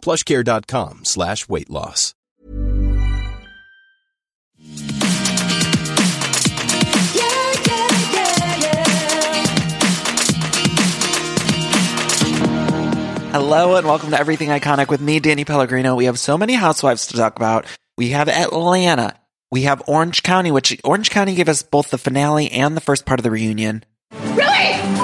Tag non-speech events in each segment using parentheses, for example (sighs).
plushcare.com slash weight loss. Hello and welcome to Everything Iconic with me, Danny Pellegrino. We have so many housewives to talk about. We have Atlanta. We have Orange County, which Orange County gave us both the finale and the first part of the reunion. Really?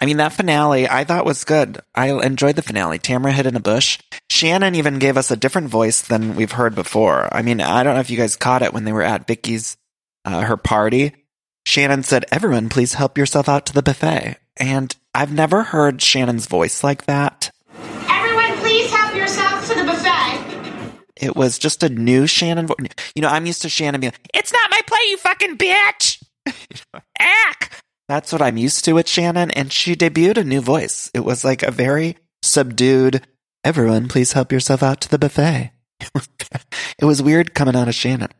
I mean, that finale I thought was good. I enjoyed the finale. Tamra hid in a bush. Shannon even gave us a different voice than we've heard before. I mean, I don't know if you guys caught it when they were at Vicki's, uh, her party. Shannon said, everyone, please help yourself out to the buffet. And I've never heard Shannon's voice like that. Everyone, please help yourself to the buffet. It was just a new Shannon voice. You know, I'm used to Shannon being like, it's not my plate, you fucking bitch. (laughs) Ack. That's what I'm used to with Shannon. And she debuted a new voice. It was like a very subdued, everyone, please help yourself out to the buffet. (laughs) it was weird coming out of Shannon.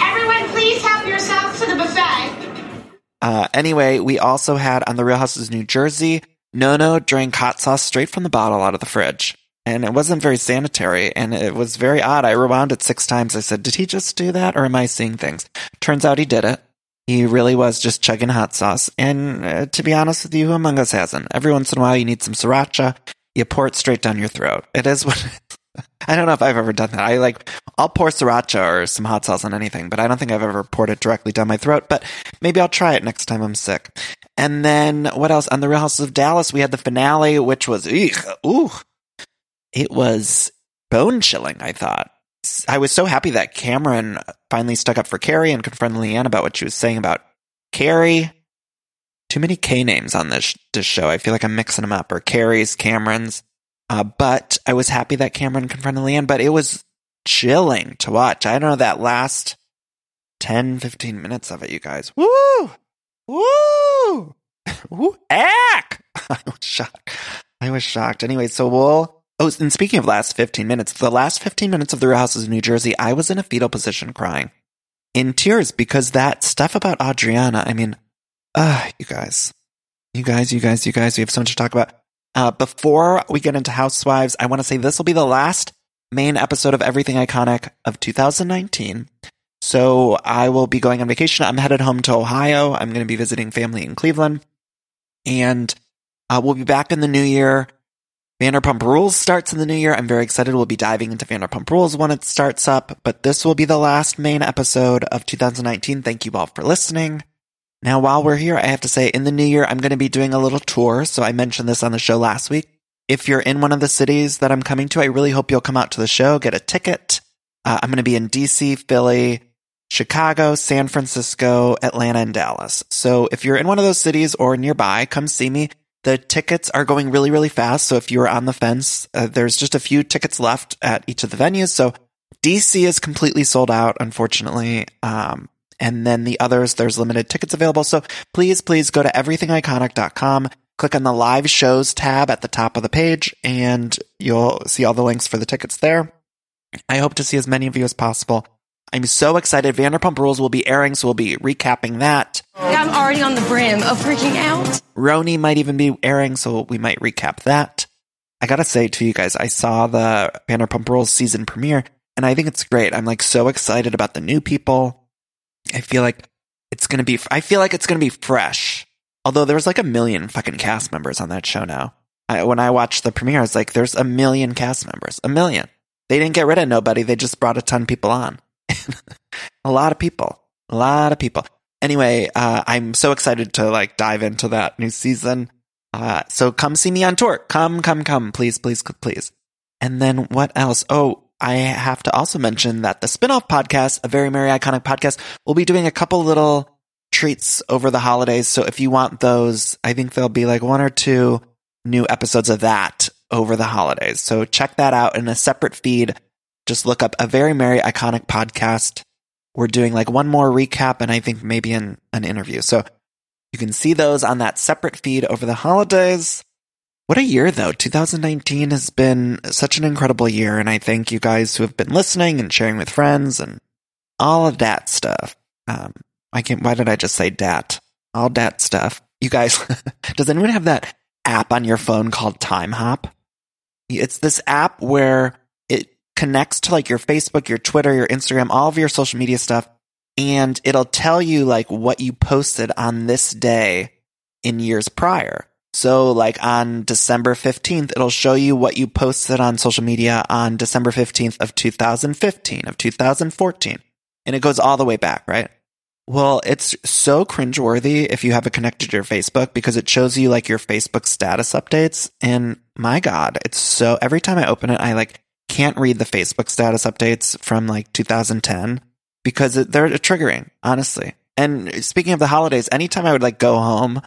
Everyone, please help yourself to the buffet. Uh, anyway, we also had on the Real Houses New Jersey, Nono drank hot sauce straight from the bottle out of the fridge. And it wasn't very sanitary and it was very odd. I rewound it six times. I said, did he just do that or am I seeing things? Turns out he did it. He really was just chugging hot sauce. And uh, to be honest with you, who among us hasn't? Every once in a while you need some sriracha. You pour it straight down your throat. It is what (laughs) I don't know if I've ever done that. I like, I'll pour sriracha or some hot sauce on anything, but I don't think I've ever poured it directly down my throat. But maybe I'll try it next time I'm sick. And then what else? On the Real Houses of Dallas, we had the finale, which was, eek, ooh, it was bone chilling, I thought. I was so happy that Kameron finally stuck up for Cary and confronted LeeAnne about what she was saying about Cary. Too many K names on this, this show. I feel like I'm mixing them up, or Cary's, Kameron's. Uh, but I was happy that Kameron confronted LeeAnne, but it was chilling to watch. I don't know that last 10, 15 minutes of it, you guys. Woo! Woo! (laughs) Woo! Ack! (laughs) I was shocked. I was shocked. Anyway, so we'll. Oh, and speaking of last 15 minutes, the last 15 minutes of the Real Houses of New Jersey, I was in a fetal position crying in tears because that stuff about Audriana, I mean, ah, uh, you guys, you guys, you guys, you guys, we have so much to talk about. Uh, before we get into Housewives, I want to say this will be the last main episode of Everything Iconic of 2019. So I will be going on vacation. I'm headed home to Ohio. I'm going to be visiting family in Cleveland. And uh, we'll be back in the new year. Vanderpump Rules starts in the new year. I'm very excited. We'll be diving into Vanderpump Rules when it starts up, but this will be the last main episode of 2019. Thank you all for listening. Now, while we're here, I have to say in the new year, I'm going to be doing a little tour. So I mentioned this on the show last week. If you're in one of the cities that I'm coming to, I really hope you'll come out to the show, get a ticket. Uh, I'm going to be in DC, Philly, Chicago, San Francisco, Atlanta, and Dallas. So if you're in one of those cities or nearby, come see me. The tickets are going really, really fast. So if you're on the fence, uh, there's just a few tickets left at each of the venues. So DC is completely sold out, unfortunately. Um, and then the others, there's limited tickets available. So please, please go to everythingiconic.com, click on the live shows tab at the top of the page, and you'll see all the links for the tickets there. I hope to see as many of you as possible. I'm so excited. Vanderpump Rules will be airing, so we'll be recapping that. I'm already on the brim of freaking out. Roni might even be airing, so we might recap that. I gotta say to you guys, I saw the Vanderpump Rules season premiere, and I think it's great. I'm like so excited about the new people. I feel like it's gonna be, I feel like it's gonna be fresh. Although there's like a million fucking cast members on that show now. I, when I watched the premiere, I was like, there's a million cast members. A million. They didn't get rid of nobody. They just brought a ton of people on. (laughs) a lot of people, a lot of people. Anyway, uh, I'm so excited to like dive into that new season. Uh, so come see me on tour. Come, come, come, please, please, please. And then what else? Oh, I have to also mention that the spinoff podcast, a very merry iconic podcast, will be doing a couple little treats over the holidays. So if you want those, I think there'll be like one or two new episodes of that over the holidays. So check that out in a separate feed. Just look up a very merry iconic podcast. We're doing like one more recap and I think maybe an, an interview. So you can see those on that separate feed over the holidays. What a year though. 2019 has been such an incredible year. And I thank you guys who have been listening and sharing with friends and all of that stuff. Um, I can't, why did I just say dat? All that stuff. You guys, (laughs) does anyone have that app on your phone called Timehop? It's this app where connects to like your Facebook, your Twitter, your Instagram, all of your social media stuff. And it'll tell you like what you posted on this day in years prior. So like on December 15th, it'll show you what you posted on social media on December 15th of 2015, of 2014. And it goes all the way back, right? Well, it's so cringeworthy if you have it connected to your Facebook because it shows you like your Facebook status updates. And my God, it's so every time I open it, I like can't read the Facebook status updates from like 2010 because they're triggering, honestly. And speaking of the holidays, anytime I would like go home,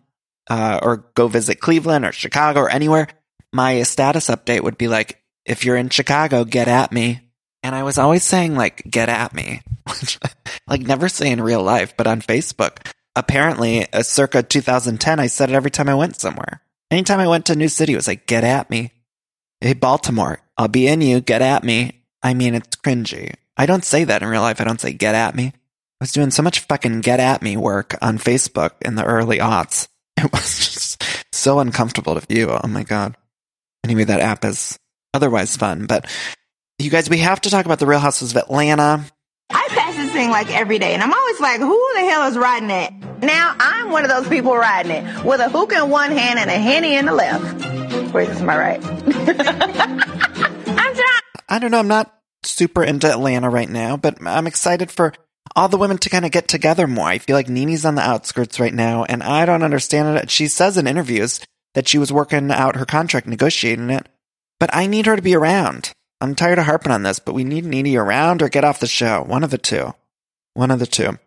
uh, or go visit Cleveland or Chicago or anywhere, my status update would be like, if you're in Chicago, get at me. And I was always saying like, get at me. (laughs) like never say in real life, but on Facebook. Apparently, uh, circa 2010, I said it every time I went somewhere. Anytime I went to a new city, it was like, get at me. Hey, Baltimore, I'll be in you, get at me. I mean, it's cringy. I don't say that in real life. I don't say get at me. I was doing so much fucking get at me work on Facebook in the early aughts. (laughs) It was just so uncomfortable to view. Oh my God. Anyway, that app is otherwise fun, but you guys, we have to talk about the Real Houses of Atlanta. I pass this thing like every day, and I'm always like, who the hell is riding it? Now I'm one of those people riding it with a hook in one hand and a henny in the left. Wait, this is my right. (laughs) I'm trying. I don't know. I'm not super into Atlanta right now, but I'm excited for all the women to kind of get together more. I feel like Nene's on the outskirts right now, and I don't understand it. She says in interviews that she was working out her contract, negotiating it, but I need her to be around. I'm tired of harping on this, but we need Nene around or get off the show. One of the two. One of the two.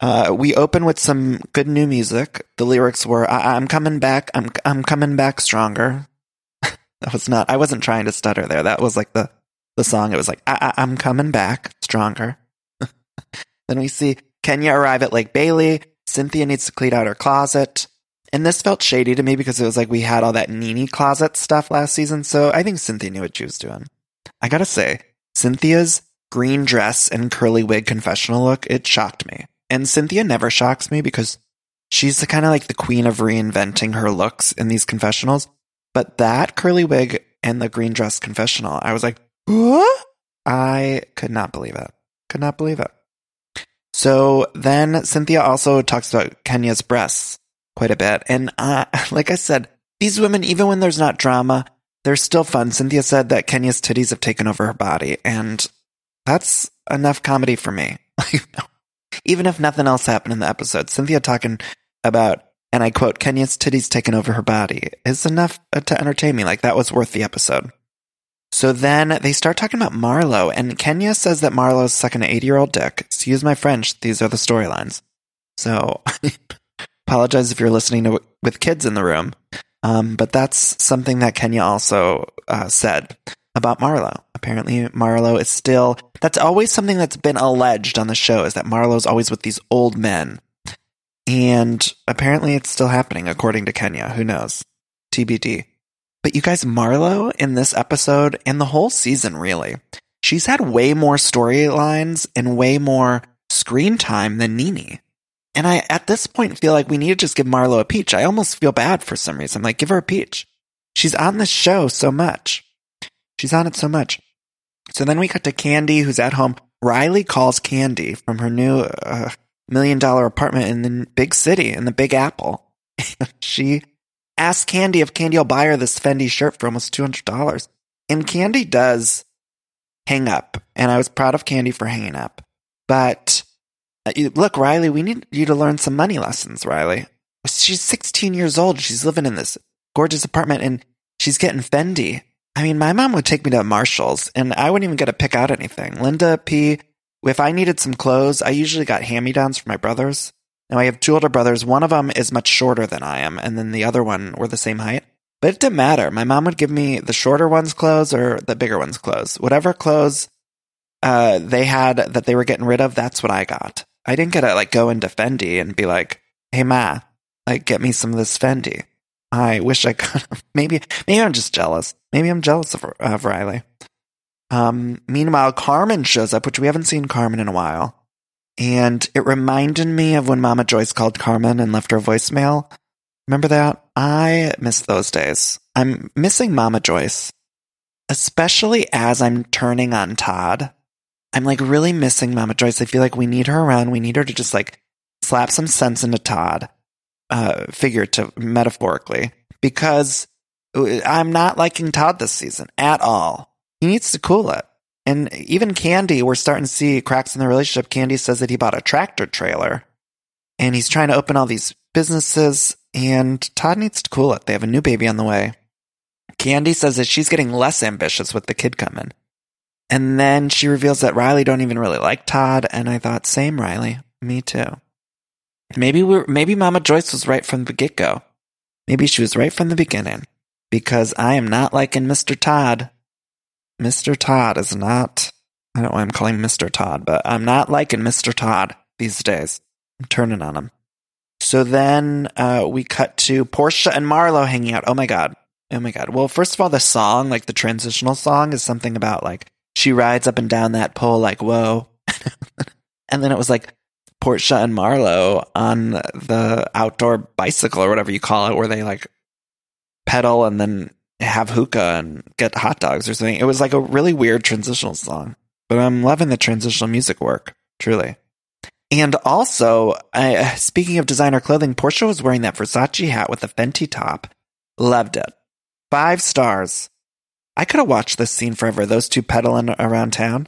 Uh, we open with some good new music. The lyrics were, I- am coming back. I'm, I'm coming back stronger. That was not, I wasn't trying to stutter there. That was like the, the song. It was like, I- I- I'm coming back stronger. (laughs) then we see Kenya arrive at Lake Bailey. Cynthia needs to clean out her closet. And this felt shady to me because it was like we had all that Nene closet stuff last season. So I think Cynthia knew what she was doing. I gotta say, Cynthia's green dress and curly wig confessional look, it shocked me. And Cynthia never shocks me because she's kind of like the queen of reinventing her looks in these confessionals. But that curly wig and the green dress confessional, I was like? I could not believe it. Could not believe it. So then Cynthia also talks about Kenya's breasts quite a bit. And uh, (laughs) like I said, these women, even when there's not drama, they're still fun. Cynthia said that Kenya's titties have taken over her body, and that's enough comedy for me. (laughs) Even if nothing else happened in the episode, Cynthia talking about, and I quote, Kenya's titties taken over her body is enough to entertain me. Like that was worth the episode. So then they start talking about Marlo, and Kenya says that Marlo's sucking an 80 year old dick. Excuse my French, these are the storylines. So (laughs) apologize if you're listening to with kids in the room. Um, but that's something that Kenya also uh, said about Marlo. Apparently, Marlo is still, that's always something that's been alleged on the show is that Marlo's always with these old men. And apparently it's still happening, according to Kenya. Who knows? TBD. But you guys, Marlo in this episode and the whole season, really, she's had way more storylines and way more screen time than Nene. And I, at this point, feel like we need to just give Marlo a peach. I almost feel bad for some reason. Like, give her a peach. She's on this show so much. She's on it so much. So then we cut to Kandi, who's at home. Riley calls Kandi from her new uh, million dollar apartment in the big city, in the Big Apple. (laughs) she asks Kandi if Kandi will buy her this Fendi shirt for almost $200. And Kandi does hang up. And I was proud of Kandi for hanging up. But uh, look, Riley, we need you to learn some money lessons, Riley. She's 16 years old. She's living in this gorgeous apartment and she's getting Fendi. I mean, my mom would take me to Marshall's and I wouldn't even get to pick out anything. Linda P, if I needed some clothes, I usually got hand me downs from my brothers. Now I have two older brothers. One of them is much shorter than I am, and then the other one, we're the same height. But it didn't matter. My mom would give me the shorter ones clothes or the bigger ones clothes. Whatever clothes uh, they had that they were getting rid of, that's what I got. I didn't get to like go into Fendi and be like, "Hey ma, like get me some of this Fendi." I wish I could. (laughs) maybe maybe I'm just jealous. Maybe I'm jealous of, of Riley. Um, meanwhile, Carmen shows up, which we haven't seen Carmen in a while. And it reminded me of when Mama Joyce called Carmen and left her voicemail. Remember that? I miss those days. I'm missing Mama Joyce, especially as I'm turning on Todd. I'm like really missing Mama Joyce. I feel like we need her around. We need her to just like slap some sense into Todd, uh, metaphorically, because I'm not liking Todd this season at all. He needs to cool it. And even Kandi, we're starting to see cracks in the relationship. Kandi says that he bought a tractor trailer and he's trying to open all these businesses and Todd needs to cool it. They have a new baby on the way. Kandi says that she's getting less ambitious with the kid coming. And then she reveals that Riley don't even really like Todd. And I thought, same Riley. Me too. Maybe we're, maybe Mama Joyce was right from the get go. Maybe she was right from the beginning because I am not liking Mr. Todd. Mr. Todd is not, I don't know why I'm calling Mr. Todd, but I'm not liking Mr. Todd these days. I'm turning on him. So then uh, we cut to Porsha and Marlo hanging out. Oh my God. Oh my God. Well, first of all, the song, like the transitional song, is something about like she rides up and down that pole, like, whoa. (laughs) and then it was like Porsha and Marlo on the outdoor bicycle or whatever you call it, where they like pedal and then have hookah and get hot dogs or something. It was like a really weird transitional song, but I'm loving the transitional music work, truly. And also, speaking of designer clothing, Porsha was wearing that Versace hat with the Fenty top. Loved it. Five stars. I could have watched this scene forever, those two pedaling around town.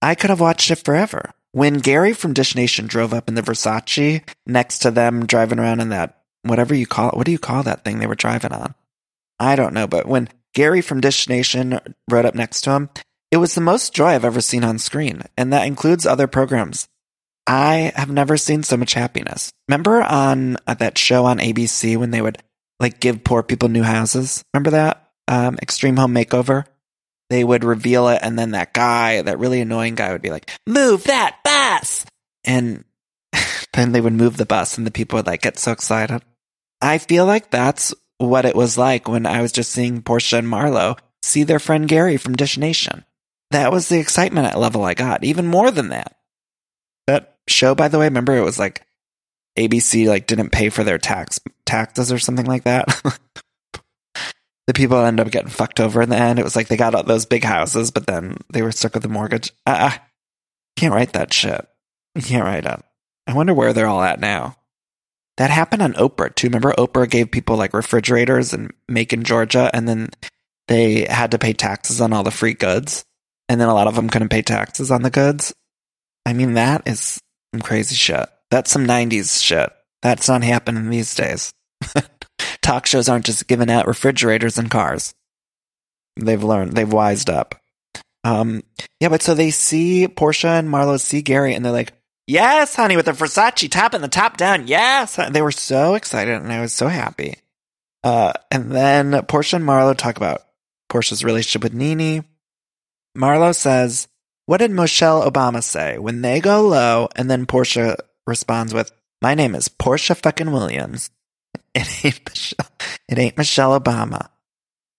I could have watched it forever. When Gary from Dish Nation drove up in the Versace next to them driving around in that, whatever you call it, what do you call that thing they were driving on? I don't know, but when Gary from Dish Nation rode up next to him, it was the most joy I've ever seen on screen, and that includes other programs. I have never seen so much happiness. Remember on uh, that show on ABC when they would like give poor people new houses? Remember that? Um, Extreme Home Makeover? They would reveal it, and then that guy, that really annoying guy, would be like, "Move that bus!" And (laughs) then they would move the bus, and the people would like get so excited. I feel like that's what it was like when I was just seeing Porsha and Marlo see their friend Gary from Dish Nation. That was the excitement level I got, even more than that. That show, by the way, remember it was like ABC like didn't pay for their tax taxes or something like that. (laughs) the people end up getting fucked over in the end. It was like they got all those big houses, but then they were stuck with the mortgage. Ah, uh, can't write that shit. You can't write it. I wonder where they're all at now. That happened on Oprah too. Remember Oprah gave people like refrigerators and Macon, Georgia, and then they had to pay taxes on all the free goods. And then a lot of them couldn't pay taxes on the goods. I mean, that is some crazy shit. That's some 90s shit. That's not happening these days. (laughs) Talk shows aren't just giving out refrigerators and cars. They've learned, they've wised up. Um, yeah, but so they see Porsha and Marlo see Gary and they're like, Yes, honey, with the Versace top and the top down. Yes. They were so excited and I was so happy. Uh, and then Porsha and Marlo talk about Porsha's relationship with Nene. Marlo says, What did Michelle Obama say? When they go low, and then Porsha responds with, My name is Porsha fucking Williams. (laughs) It ain't Michelle, it ain't Michelle Obama.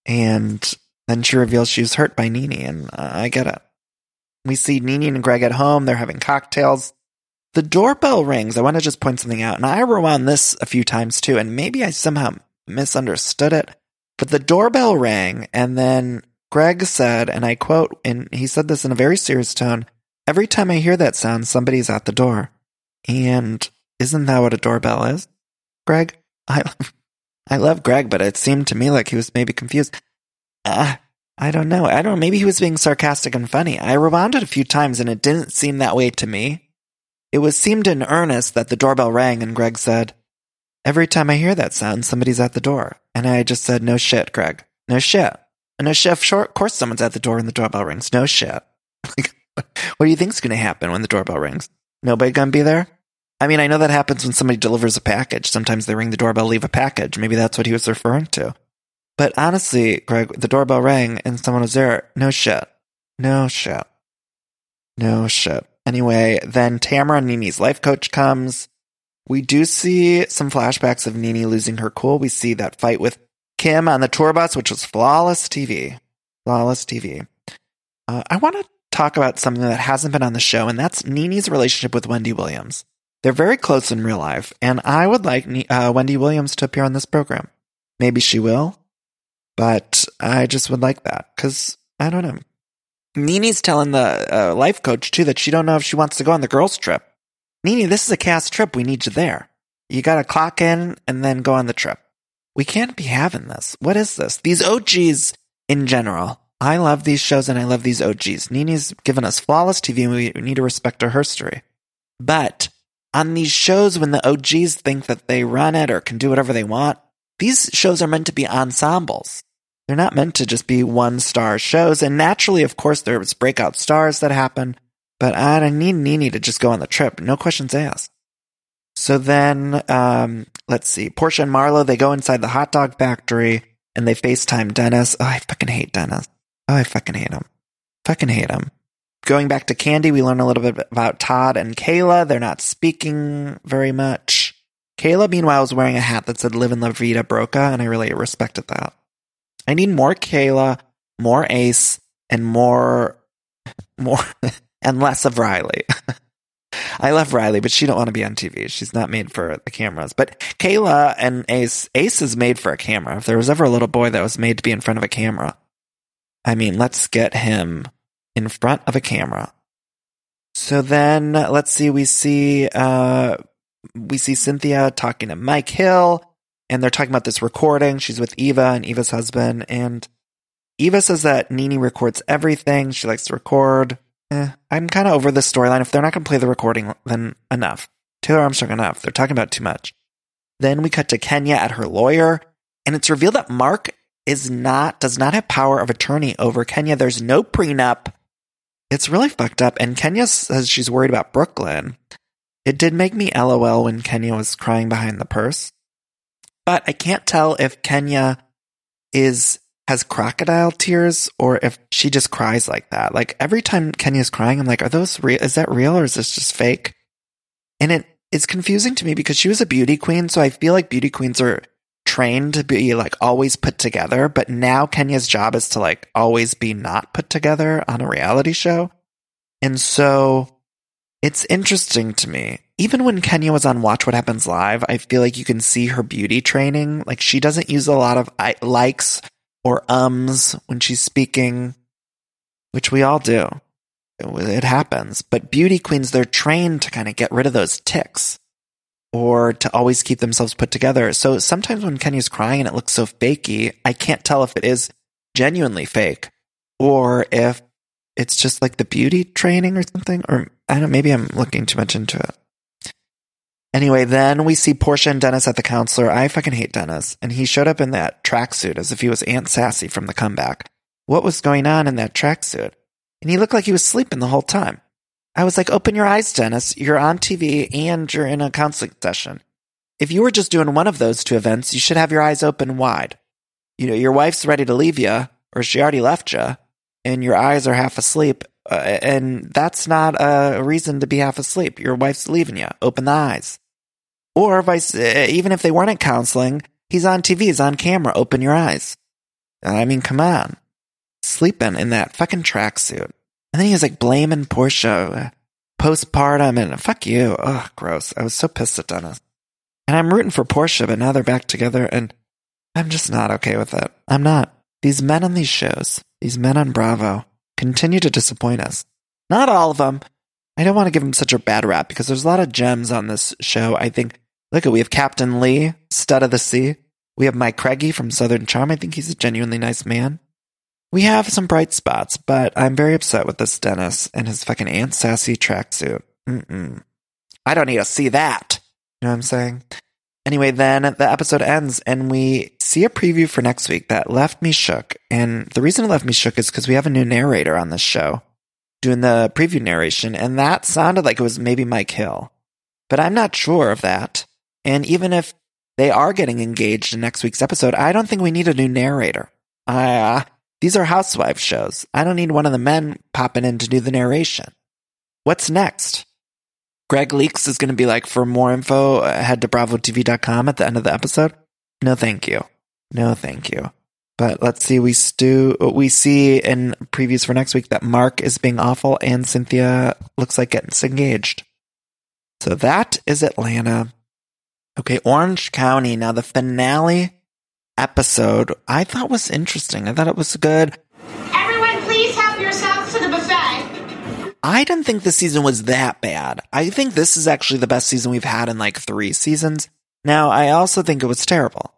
And then she reveals she was hurt by Nene, and uh, I get it. We see Nene and Greg at home. They're having cocktails. The doorbell rings. I want to just point something out. And I rewound this a few times too, and maybe I somehow misunderstood it. But the doorbell rang, and then Greg said, and I quote, and he said this in a very serious tone Every time I hear that sound, somebody's at the door. And isn't that what a doorbell is, Greg? I, I love Greg, but it seemed to me like he was maybe confused. Uh, I don't know. I don't know. Maybe he was being sarcastic and funny. I rewound it a few times and it didn't seem that way to me. It was seemed in earnest that the doorbell rang and Greg said, Every time I hear that sound, somebody's at the door. And I just said, No shit, Greg. No shit. No shit. Sure, Of course someone's at the door and the doorbell rings. No shit. (laughs) what do you think's going to happen when the doorbell rings? Nobody going to be there? I mean, I know that happens when somebody delivers a package. Sometimes they ring the doorbell, leave a package. Maybe that's what he was referring to. But honestly, Greg, the doorbell rang and someone was there. No shit. No shit. No shit. Anyway, then Tamara, Nene's life coach, comes. We do see some flashbacks of Nene losing her cool. We see that fight with Kim on the tour bus, which was flawless TV. Flawless TV. Uh, I want to talk about something that hasn't been on the show, and that's Nene's relationship with Wendy Williams. They're very close in real life, and I would like uh, Wendy Williams to appear on this program. Maybe she will, but I just would like that because I don't know. Nene's telling the uh, life coach too that she don't know if she wants to go on the girls' trip. Nene, this is a cast trip. We need you there. You got to clock in and then go on the trip. We can't be having this. What is this? These OGs in general. I love these shows and I love these OGs. Nene's given us flawless TV and we need to respect her history. But on these shows, when the OGs think that they run it or can do whatever they want, these shows are meant to be ensembles. They're not meant to just be one star shows. And naturally, of course, there's breakout stars that happen, but I don't need Nene to just go on the trip. No questions asked. So then, um, let's see. Porsha and Marlo, they go inside the hot dog factory and they FaceTime Dennis. Oh, I fucking hate Dennis. Oh, I fucking hate him. Fucking hate him. Going back to Kandi, we learn a little bit about Todd and Kayla. They're not speaking very much. Kayla, meanwhile, was wearing a hat that said Live in La Vida Broca, and I really respected that. I need more Kayla, more Ace, and more, more, (laughs) and less of Riley. (laughs) I love Riley, but she don't want to be on TV. She's not made for the cameras. But Kayla and Ace, Ace is made for a camera. If there was ever a little boy that was made to be in front of a camera, I mean, let's get him in front of a camera. So then let's see, we see, uh, we see Cynthia talking to Mike Hill and they're talking about this recording. She's with Eva and Eva's husband. And Eva says that Nene records everything. She likes to record. Eh, I'm kind of over this storyline. If they're not going to play the recording, then enough. Taylor Armstrong, enough. They're talking about too much. Then we cut to Kenya at her lawyer, and it's revealed that Marc is not does not have power of attorney over Kenya. There's no prenup. It's really fucked up. And Kenya says she's worried about Brooklyn. It did make me LOL when Kenya was crying behind the purse but I can't tell if Kenya is has crocodile tears or if she just cries like that. Like every time Kenya's crying, I'm like, are those real? Is that real or is this just fake? And it is confusing to me because she was a beauty queen. So I feel like beauty queens are trained to be like always put together. But now Kenya's job is to like always be not put together on a reality show. And so it's interesting to me even when Kenya was on Watch What Happens Live, I feel like you can see her beauty training. Like she doesn't use a lot of likes or ums when she's speaking, which we all do. It happens. But beauty queens, they're trained to kind of get rid of those ticks or to always keep themselves put together. So sometimes when Kenya's crying and it looks so fakey, I can't tell if it is genuinely fake or if it's just like the beauty training or something. Or I don't maybe I'm looking too much into it. Anyway, then we see Porsha and Dennis at the counselor. I fucking hate Dennis. And he showed up in that tracksuit as if he was Aunt Sassy from the comeback. What was going on in that tracksuit? And he looked like he was sleeping the whole time. I was like, open your eyes, Dennis. You're on TV and you're in a counseling session. If you were just doing one of those two events, you should have your eyes open wide. You know, your wife's ready to leave you, or she already left you, and your eyes are half asleep. Uh, and that's not a reason to be half asleep. Your wife's leaving you. Open the eyes. Or vice, uh, even if they weren't in counseling, he's on TV, he's on camera. Open your eyes. I mean, come on. Sleeping in that fucking tracksuit. And then he was like blaming Porsha, uh, postpartum, and fuck you. Ugh, gross. I was so pissed at Dennis. And I'm rooting for Porsha, but now they're back together, and I'm just not okay with it. I'm not. These men on these shows, these men on Bravo, continue to disappoint us. Not all of them. I don't want to give them such a bad rap because there's a lot of gems on this show. I think Look we have Captain Lee, stud of the sea. We have Mike Craigie from Southern Charm. I think he's a genuinely nice man. We have some bright spots, but I'm very upset with this Dennis and his fucking Aunt Sassy tracksuit. Mm-mm. I don't need to see that. You know what I'm saying? Anyway, then the episode ends and we see a preview for next week that left me shook. And the reason it left me shook is because we have a new narrator on this show doing the preview narration, and that sounded like it was maybe Mike Hill. But I'm not sure of that. And even if they are getting engaged in next week's episode. I don't think we need a new narrator. Uh, these are housewife shows. I don't need one of the men popping in to do the narration. What's next? Greg Leakes is going to be like, for more info, head to bravotv.com at the end of the episode. No, thank you. No, thank you. But let's see. We stu we see in previews for next week that Marc is being awful and Cynthia looks like getting engaged. So that is Atlanta. Okay, Orange County. Now the finale episode I thought was interesting. I thought it was good. I didn't think the season was that bad. I think this is actually the best season we've had in like three seasons. Now, I also think it was terrible.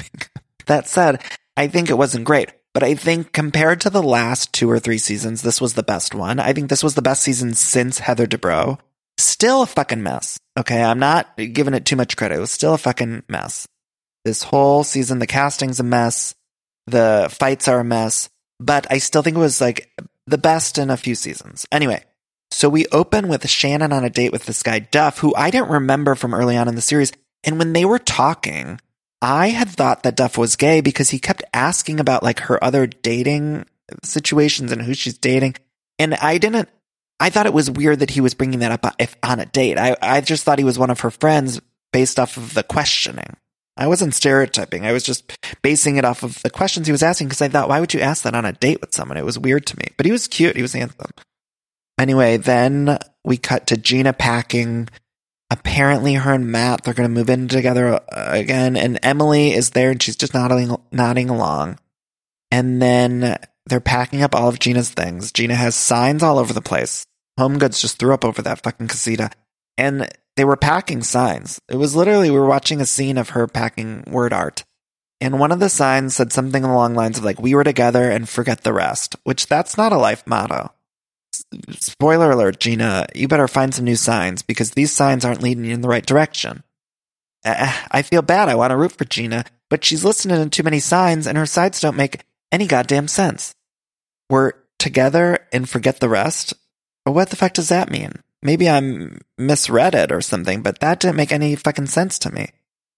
(laughs) that said, I think it wasn't great, but I think compared to the last two or three seasons, this was the best one. I think this was the best season since Heather Dubrow. Still a fucking mess. Okay. I'm not giving it too much credit. It was still a fucking mess. This whole season, the casting's a mess. The fights are a mess, but I still think it was like the best in a few seasons. Anyway, so we open with Shannon on a date with this guy, Duff, who I didn't remember from early on in the series. And when they were talking, I had thought that Duff was gay because he kept asking about like her other dating situations and who she's dating. And I didn't, I thought it was weird that he was bringing that up uh, if on a date. I, I just thought he was one of her friends based off of the questioning. I wasn't stereotyping. I was just basing it off of the questions he was asking because I thought, why would you ask that on a date with someone? It was weird to me, but he was cute. He was handsome. Anyway, then we cut to Gina packing apparently her and Matt they're going to move in together uh, again and Emily is there and she's just nodding nodding along. And then they're packing up all of Gina's things. Gina has signs all over the place. Home Goods just threw up over that fucking casita. And they were packing signs. It was literally we were watching a scene of her packing word art. And one of the signs said something along the lines of like we were together and forget the rest, which that's not a life motto spoiler alert, Gina, you better find some new signs because these signs aren't leading you in the right direction. Uh, I feel bad. I want to root for Gina, but she's listening to too many signs and her sides don't make any goddamn sense. We're together and forget the rest? what the fuck does that mean? Maybe I'm misread it or something, but that didn't make any fucking sense to me.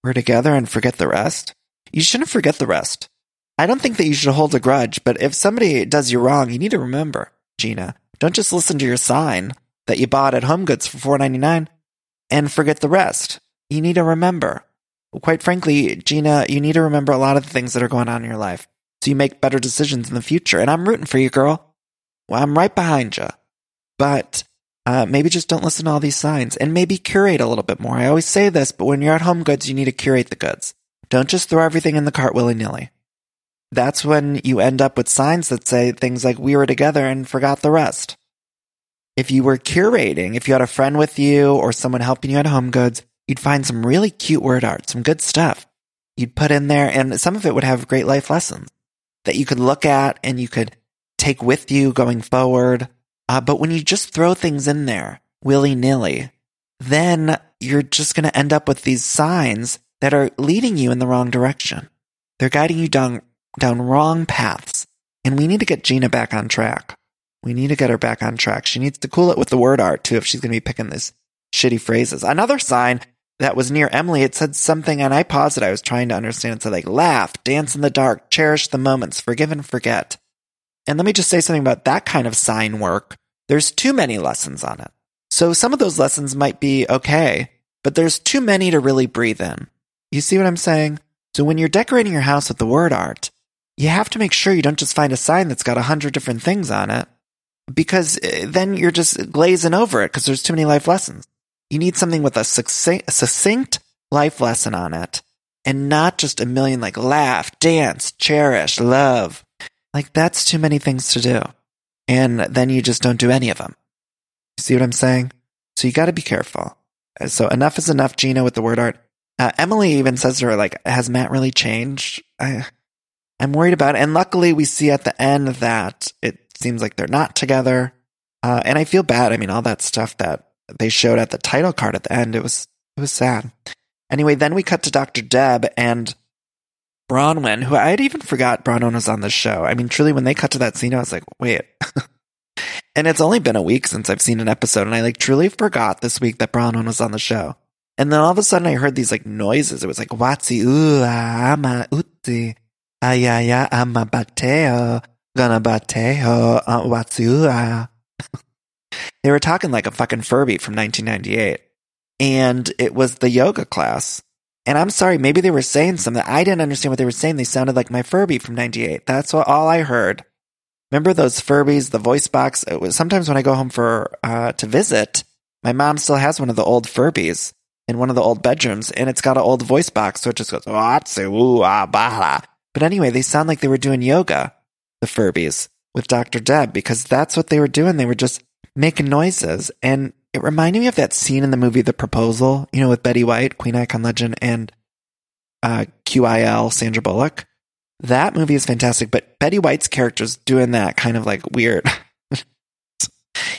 We're together and forget the rest? You shouldn't forget the rest. I don't think that you should hold a grudge, but if somebody does you wrong, you need to remember, Gina, don't just listen to your sign that you bought at Home Goods for four ninety nine and forget the rest. You need to remember. Quite frankly, Gina, you need to remember a lot of the things that are going on in your life so you make better decisions in the future. And I'm rooting for you, girl. Well, I'm right behind you. But uh, maybe just don't listen to all these signs and maybe curate a little bit more. I always say this, but when you're at Home Goods, you need to curate the goods. Don't just throw everything in the cart willy nilly that's when you end up with signs that say things like, we were together and forgot the rest. If you were curating, if you had a friend with you or someone helping you at Home Goods, you'd find some really cute word art, some good stuff you'd put in there. And some of it would have great life lessons that you could look at and you could take with you going forward. Uh, but when you just throw things in there willy nilly, then you're just going to end up with these signs that are leading you in the wrong direction. They're guiding you down down wrong paths. And we need to get Gina back on track. We need to get her back on track. She needs to cool it with the word art too if she's going to be picking these shitty phrases. Another sign that was near Emily, it said something and I paused it. I was trying to understand. It said like laugh, dance in the dark, cherish the moments, forgive and forget. And let me just say something about that kind of sign work. There's too many lessons on it. So some of those lessons might be okay, but there's too many to really breathe in. You see what I'm saying? So when you're decorating your house with the word art, you have to make sure you don't just find a sign that's got a hundred different things on it because eh, then you're just glazing over it because there's too many life lessons. You need something with a succinct life lesson on it and not just a million like laugh, dance, cherish, love. Like that's too many things to do. And then you just don't do any of them. See what I'm saying? So you got to be careful. So enough is enough, Gina, with the word art. Uh, Emily even says to her, like, has Matt really changed? I, I'm worried about it. And luckily, we see at the end that it seems like they're not together. Uh, and I feel bad. I mean, all that stuff that they showed at the title card at the end, it was it was sad. Anyway, then we cut to Dr. Deb and Braunwyn, who I had even forgot Braunwyn was on the show. I mean, truly, when they cut to that scene, I was like, wait. (laughs) and it's only been a week since I've seen an episode, and I like truly forgot this week that Braunwyn was on the show. And then all of a sudden I heard these like noises. It was like, Watsi, ooh, ama, uti, ayaya, ama bateo, gonna bateo, uh, watsi, ah. (laughs) They were talking like a fucking Furby from 1998. And it was the yoga class. And I'm sorry, maybe they were saying something. I didn't understand what they were saying. They sounded like my Furby from 98. That's what, all I heard. Remember those Furbies, the voice box? It was sometimes when I go home for, uh, to visit, my mom still has one of the old Furbies in one of the old bedrooms and it's got an old voice box. So it just goes, ooh, ah, bah. But anyway, they sound like they were doing yoga, the Furbies with Dr. Deb, because that's what they were doing. They were just making noises. And it reminded me of that scene in the movie The Proposal, you know, with Betty White, Queen Icon Legend, and uh, QIL, Sandra Bullock. That movie is fantastic, but Betty White's character's doing that kind of like weird, (laughs)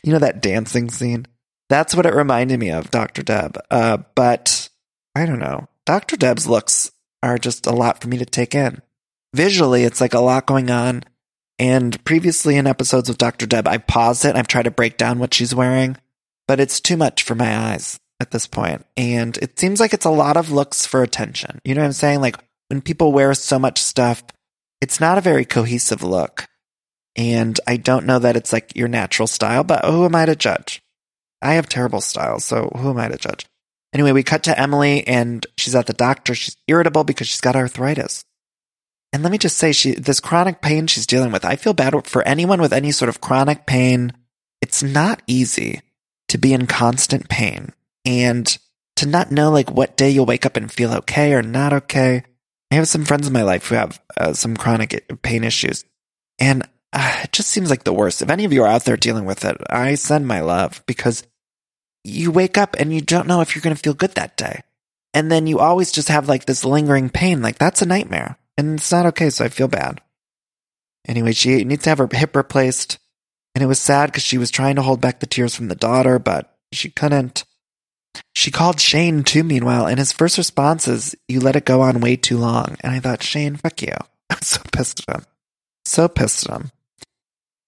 you know, that dancing scene. That's what it reminded me of, Dr. Deb. Uh, but I don't know. Dr. Deb's looks are just a lot for me to take in. Visually, it's like a lot going on. And previously in episodes of Dr. Deb, I've paused it and I've tried to break down what she's wearing, but it's too much for my eyes at this point. And it seems like it's a lot of looks for attention. You know what I'm saying? Like when people wear so much stuff, it's not a very cohesive look. And I don't know that it's like your natural style, but who am I to judge? I have terrible style, so who am I to judge? Anyway, we cut to Emily and she's at the doctor. She's irritable because she's got arthritis. And let me just say, she, this chronic pain she's dealing with, I feel bad for anyone with any sort of chronic pain. It's not easy to be in constant pain and to not know like what day you'll wake up and feel okay or not okay. I have some friends in my life who have uh, some chronic pain issues and uh, it just seems like the worst. If any of you are out there dealing with it, I send my love because you wake up and you don't know if you're going to feel good that day. And then you always just have like this lingering pain. Like that's a nightmare and it's not okay, so I feel bad. Anyway, she needs to have her hip replaced, and it was sad because she was trying to hold back the tears from the daughter, but she couldn't. She called Shane too, meanwhile, and his first response is, You let it go on way too long. And I thought, Shane, fuck you. (laughs) I'm so pissed at him. So pissed at him.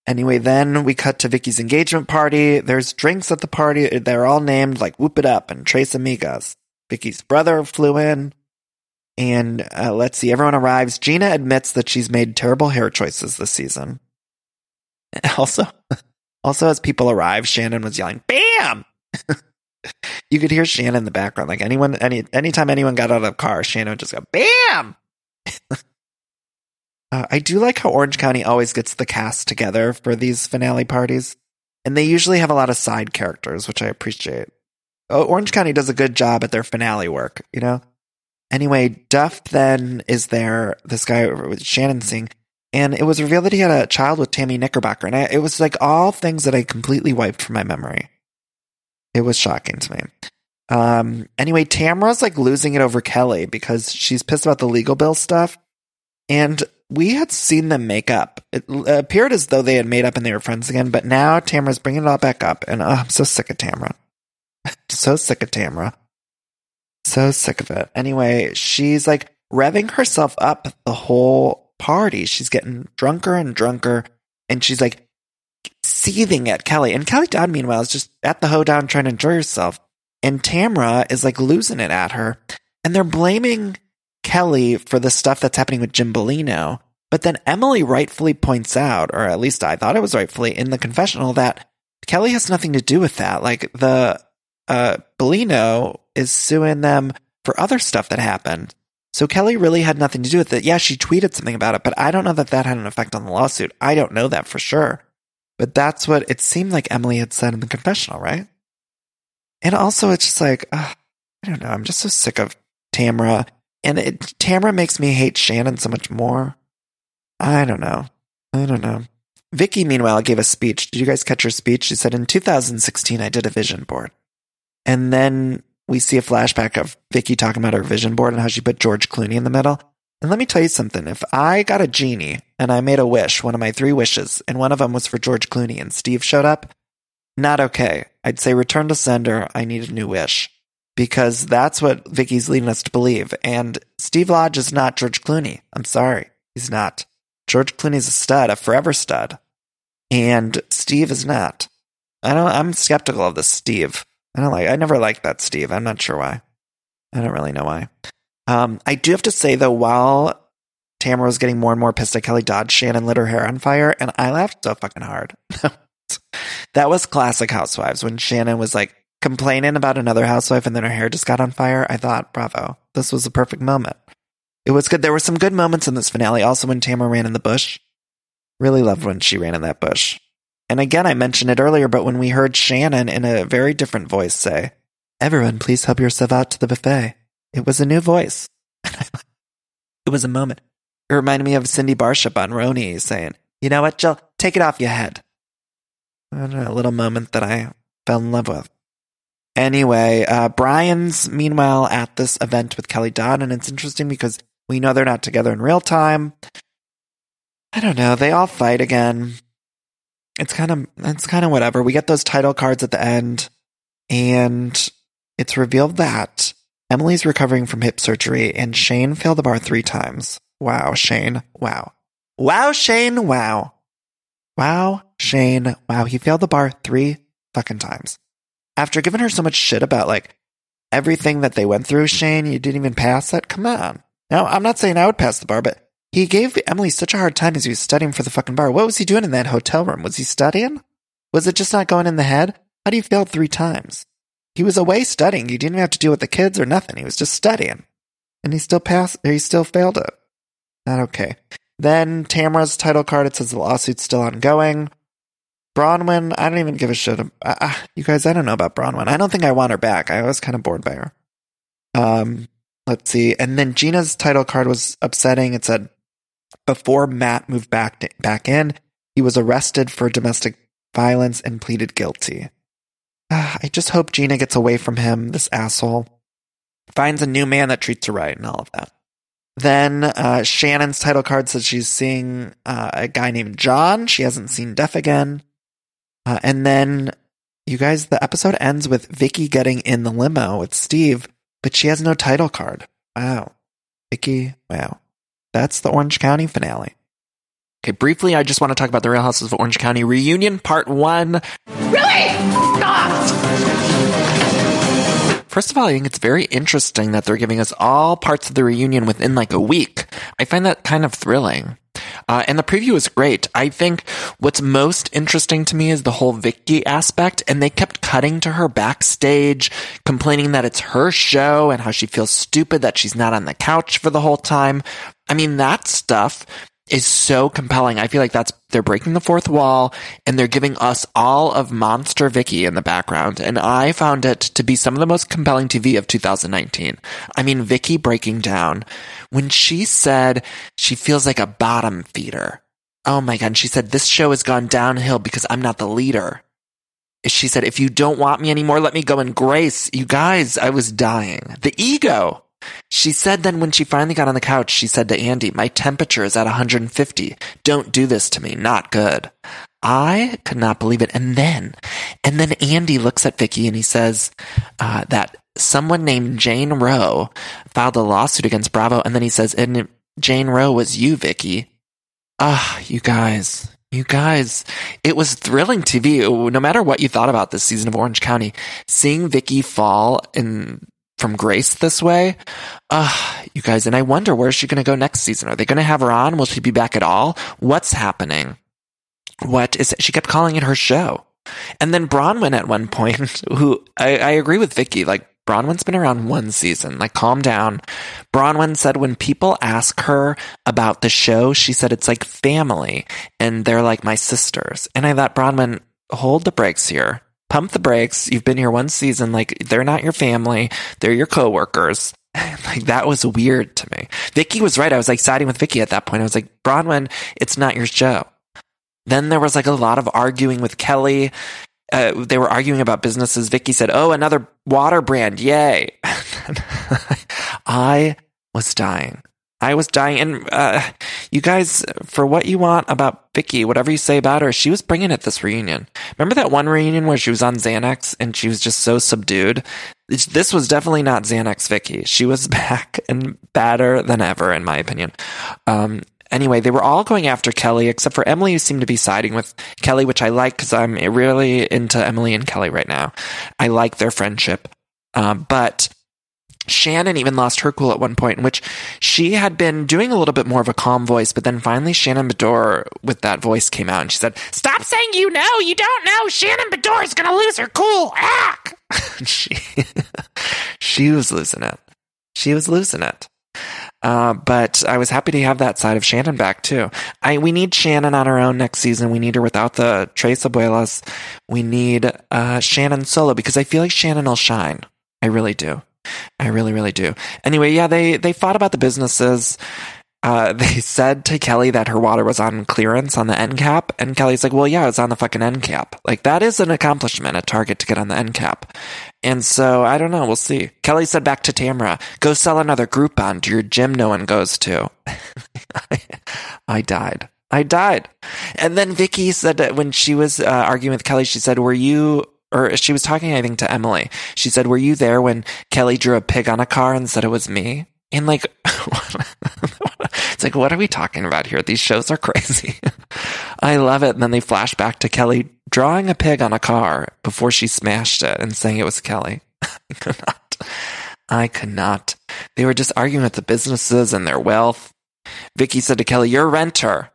Anyway, then we cut to Vicki's engagement party. There's drinks at the party. They're all named like Whoop It Up and Tres Amigas. Vicki's brother flew in. And uh, let's see, everyone arrives. Gina admits that she's made terrible hair choices this season. (laughs) Also, also as people arrived, Shannon was yelling, "Bam!" (laughs) you could hear Shannon in the background. Like anyone, any anytime anyone got out of the car, Shannon would just go, "Bam!" (laughs) uh, I do like how Orange County always gets the cast together for these finale parties, and they usually have a lot of side characters, which I appreciate. Oh, Orange County does a good job at their finale work, you know. Anyway, Duff then is there, this guy with Shannon Singh, and it was revealed that he had a child with Tammy Knickerbocker. And I, it was like all things that I completely wiped from my memory. It was shocking to me. Um, anyway, Tamra's like losing it over Kelly because she's pissed about the legal bill stuff. And we had seen them make up. It appeared as though they had made up and they were friends again, but now Tamra's bringing it all back up. And oh, I'm so sick of Tamra. (laughs) so sick of Tamra. So sick of it. Anyway, she's like revving herself up the whole party. She's getting drunker and drunker, and she's like seething at Kelly. And Kelly Dodd, meanwhile, is just at the hoedown trying to enjoy herself. And Tamra is like losing it at her. And they're blaming Kelly for the stuff that's happening with Jim Bellino. But then Emily rightfully points out, or at least I thought it was rightfully in the confessional, that Kelly has nothing to do with that. Like the uh, Bellino is suing them for other stuff that happened. So Kelly really had nothing to do with it. Yeah, she tweeted something about it, but I don't know that that had an effect on the lawsuit. I don't know that for sure. But that's what it seemed like Emily had said in the confessional, right? And also, it's just like, uh, I don't know. I'm just so sick of Tamra. And it, Tamra makes me hate Shannon so much more. I don't know. I don't know. Vicki, meanwhile, gave a speech. Did you guys catch her speech? She said, In 2016, I did a vision board. And then we see a flashback of Vicki talking about her vision board and how she put George Clooney in the middle. And let me tell you something. If I got a genie and I made a wish, one of my three wishes, and one of them was for George Clooney and Steve showed up, not okay. I'd say return to sender. I need a new wish because that's what Vicki's leading us to believe. And Steve Lodge is not George Clooney. I'm sorry. He's not. George Clooney's a stud, a forever stud. And Steve is not. I don't, I'm skeptical of this Steve. I don't like. I never liked that Steve. I'm not sure why. I don't really know why. Um, I do have to say though, while Tamra was getting more and more pissed at Kelly Dodd, Shannon lit her hair on fire, and I laughed so fucking hard. (laughs) that was classic Housewives when Shannon was like complaining about another housewife and then her hair just got on fire. I thought, bravo, this was a perfect moment. It was good. There were some good moments in this finale. Also, when Tamra ran in the bush, really loved when she ran in that bush. And again, I mentioned it earlier, but when we heard Shannon in a very different voice say, Everyone, please help yourself out to the buffet. It was a new voice. (laughs) it was a moment. It reminded me of Cindy Barshop on RHONY saying, You know what, Jill? Take it off your head. A little moment that I fell in love with. Anyway, uh, Brian's meanwhile at this event with Kelly Dodd, and it's interesting because we know they're not together in real time. I don't know. They all fight again. It's kind of it's kind of whatever. We get those title cards at the end, and it's revealed that Emily's recovering from hip surgery, and Shane failed the bar three times. Wow, Shane. Wow. Wow, Shane. Wow. Wow, Shane. Wow, he failed the bar three fucking times. After giving her so much shit about like everything that they went through, Shane, you didn't even pass that? Come on. Now, I'm not saying I would pass the bar, but he gave Emily such a hard time as he was studying for the fucking bar. What was he doing in that hotel room? Was he studying? Was it just not going in the head? How do you fail three times? He was away studying. He didn't have to deal with the kids or nothing. He was just studying. And he still passed, he still failed it. Not okay. Then Tamra's title card, it says the lawsuit's still ongoing. Braunwyn, I don't even give a shit. Uh, you guys, I don't know about Braunwyn. I don't think I want her back. I was kind of bored by her. Um, let's see. And then Gina's title card was upsetting. It said before Matt moved back to, back in, he was arrested for domestic violence and pleaded guilty. Uh, I just hope Gina gets away from him, this asshole. Finds a new man that treats her right and all of that. Then uh, Shannon's title card says she's seeing uh, a guy named John. She hasn't seen Deaf again. Uh, and then, you guys, the episode ends with Vicki getting in the limo with Steve, but she has no title card. Wow. Vicki, wow. That's the Orange County finale. Okay, briefly, I just want to talk about the Real Houses of Orange County reunion, part one. Really? Stop! First of all, I think it's very interesting that they're giving us all parts of the reunion within like a week. I find that kind of thrilling. Uh, and the preview is great. I think what's most interesting to me is the whole Vicki aspect. And they kept cutting to her backstage, complaining that it's her show and how she feels stupid that she's not on the couch for the whole time. I mean, that stuff is so compelling. I feel like that's they're breaking the fourth wall and they're giving us all of Monster Vicki in the background. And I found it to be some of the most compelling TV of 2019. I mean, Vicki breaking down when she said she feels like a bottom feeder. Oh my God. And she said, this show has gone downhill because I'm not the leader. She said, if you don't want me anymore, let me go and grace. You guys, I was dying. The ego. She said then when she finally got on the couch, she said to Andy, my temperature is at 150. Don't do this to me. Not good. I could not believe it. And then, and then Andy looks at Vicki and he says, uh, that someone named Jane Roe filed a lawsuit against Bravo. And then he says, and Jane Roe was you, Vicki. Ah, you guys, you guys, it was thrilling TV. No matter what you thought about this season of Orange County, seeing Vicki fall in from Grace this way. Uh, you guys, and I wonder where's she going to go next season? Are they going to have her on? Will she be back at all? What's happening? What is it? She kept calling it her show. And then Braunwyn at one point, (laughs) who I, I agree with Vicki, like Braunwyn's been around one season. Like, calm down. Braunwyn said when people ask her about the show, she said it's like family and they're like my sisters. And I thought, Braunwyn, hold the brakes here pump the brakes. You've been here one season. Like they're not your family. They're your coworkers. (laughs) like that was weird to me. Vicki was right. I was like siding with Vicki at that point. I was like, Braunwyn, it's not your show. Then there was like a lot of arguing with Kelly. Uh, they were arguing about businesses. Vicki said, "Oh, another water brand, yay!" (laughs) I was dying. I was dying. And uh, you guys, for what you want about Vicki, whatever you say about her, she was bringing it this reunion. Remember that one reunion where she was on Xanax and she was just so subdued? This was definitely not Xanax Vicki. She was (laughs) back and badder than ever, in my opinion. Um, anyway, they were all going after Kelly, except for Emily, who seemed to be siding with Kelly, which I like because I'm really into Emily and Kelly right now. I like their friendship. Uh, but Shannon even lost her cool at one point, in which she had been doing a little bit more of a calm voice, but then finally Shannon Beador with that voice came out and she said, Stop saying you know, you don't know. Shannon Beador is going to lose her cool. Ah! (laughs) she, (laughs) she was losing it. She was losing it. Uh, but I was happy to have that side of Shannon back too. I we need Shannon on her own next season. We need her without the Tres Abuelas. We need uh, Shannon solo because I feel like Shannon will shine. I really do. I really, really do. Anyway, yeah, they they fought about the businesses. Uh, (laughs) they said to Kelly that her water was on clearance on the end cap, and Kelly's like, "Well, yeah, it's on the fucking end cap. Like that is an accomplishment at Target to get on the end cap." And so I don't know. We'll see. Kelly said back to Tamra, "Go sell another Groupon to your gym no one goes to." (laughs) I died. I died. And then Vicki said that when she was uh, arguing with Kelly, she said, "Were you?" Or she was talking, I think, to Emily. She said, "Were you there when Kelly drew a pig on a car and said it was me?" And like, (laughs) it's like, what are we talking about here? These shows are (laughs) crazy. I love it. And then they flash back to Kelly drawing a pig on a car before she smashed it and saying it was Kelly. (laughs) I could not. I. They were just arguing with the businesses and their wealth. Vicki said to Kelly, "You're a renter."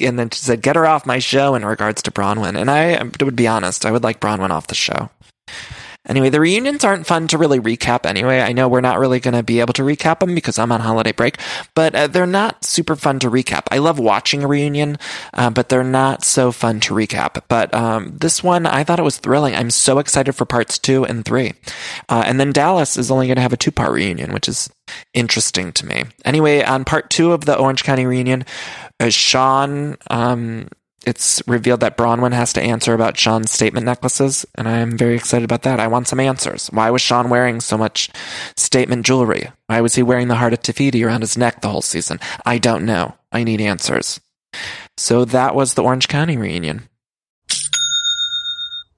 And then she said, "Get her off my show." In regards to Braunwyn, and I would be honest, I would like Braunwyn off the show. Anyway, the reunions aren't fun to really recap anyway. I know we're not really going to be able to recap them because I'm on holiday break, but uh, they're not super fun to recap. I love watching a reunion, uh, but they're not so fun to recap. But um, this one, I thought it was thrilling. I'm so excited for parts two and three. Uh, and then Dallas is only going to have a two part reunion, which is interesting to me. Anyway, on part two of the Orange County reunion, uh, Sean um, it's revealed that Braunwyn has to answer about Sean's statement necklaces, and I'm very excited about that. I want some answers. Why was Sean wearing so much statement jewelry? Why was he wearing the heart of Te Fiti around his neck the whole season? I don't know. I need answers. So that was the Orange County reunion.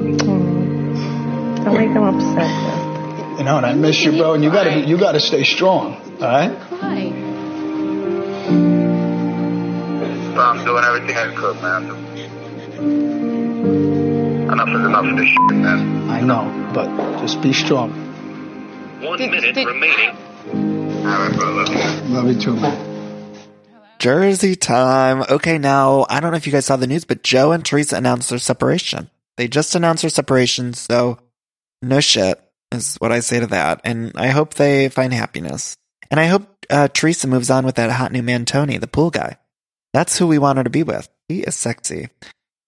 Mm. Don't make them upset. You know, and I miss you, bro, and you gotta be, you gotta stay strong, all right? I'm doing everything I could, man. Enough is enough of this shit, man. I know, but just be strong. One minute remaining. All right, bro. Love you. Love you too, man. Jersey time. Okay, now I don't know if you guys saw the news, but Joe and Teresa announced their separation. They just announced their separation, so no shit is what I say to that. And I hope they find happiness. And I hope uh, Teresa moves on with that hot new man, Tony, the pool guy. That's who we want her to be with. He is sexy.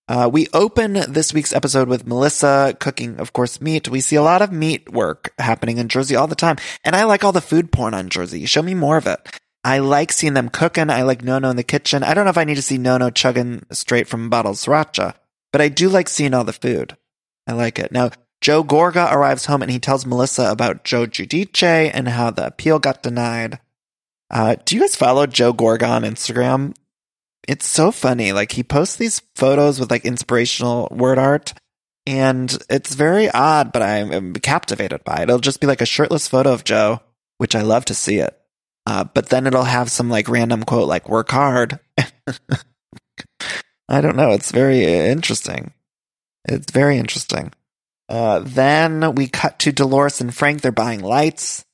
Uh, we open this week's episode with Melissa cooking, of course, meat. We see a lot of meat work happening in Jersey all the time. And I like all the food porn on Jersey. Show me more of it. I like seeing them cooking. I like Nono in the kitchen. I don't know if I need to see Nono chugging straight from a bottle of sriracha, but I do like seeing all the food. I like it. Now, Joe Gorga arrives home and he tells Melissa about Joe Giudice and how the appeal got denied. Uh, do you guys follow Joe Gorga on Instagram? It's so funny. Like he posts these photos with like inspirational word art and it's very odd, but I'm captivated by it. It'll just be like a shirtless photo of Joe, which I love to see it. Uh, but then it'll have some like random quote like work hard. (laughs) I don't know. It's very interesting. It's very interesting. Uh, then we cut to Dolores and Frank. They're buying lights.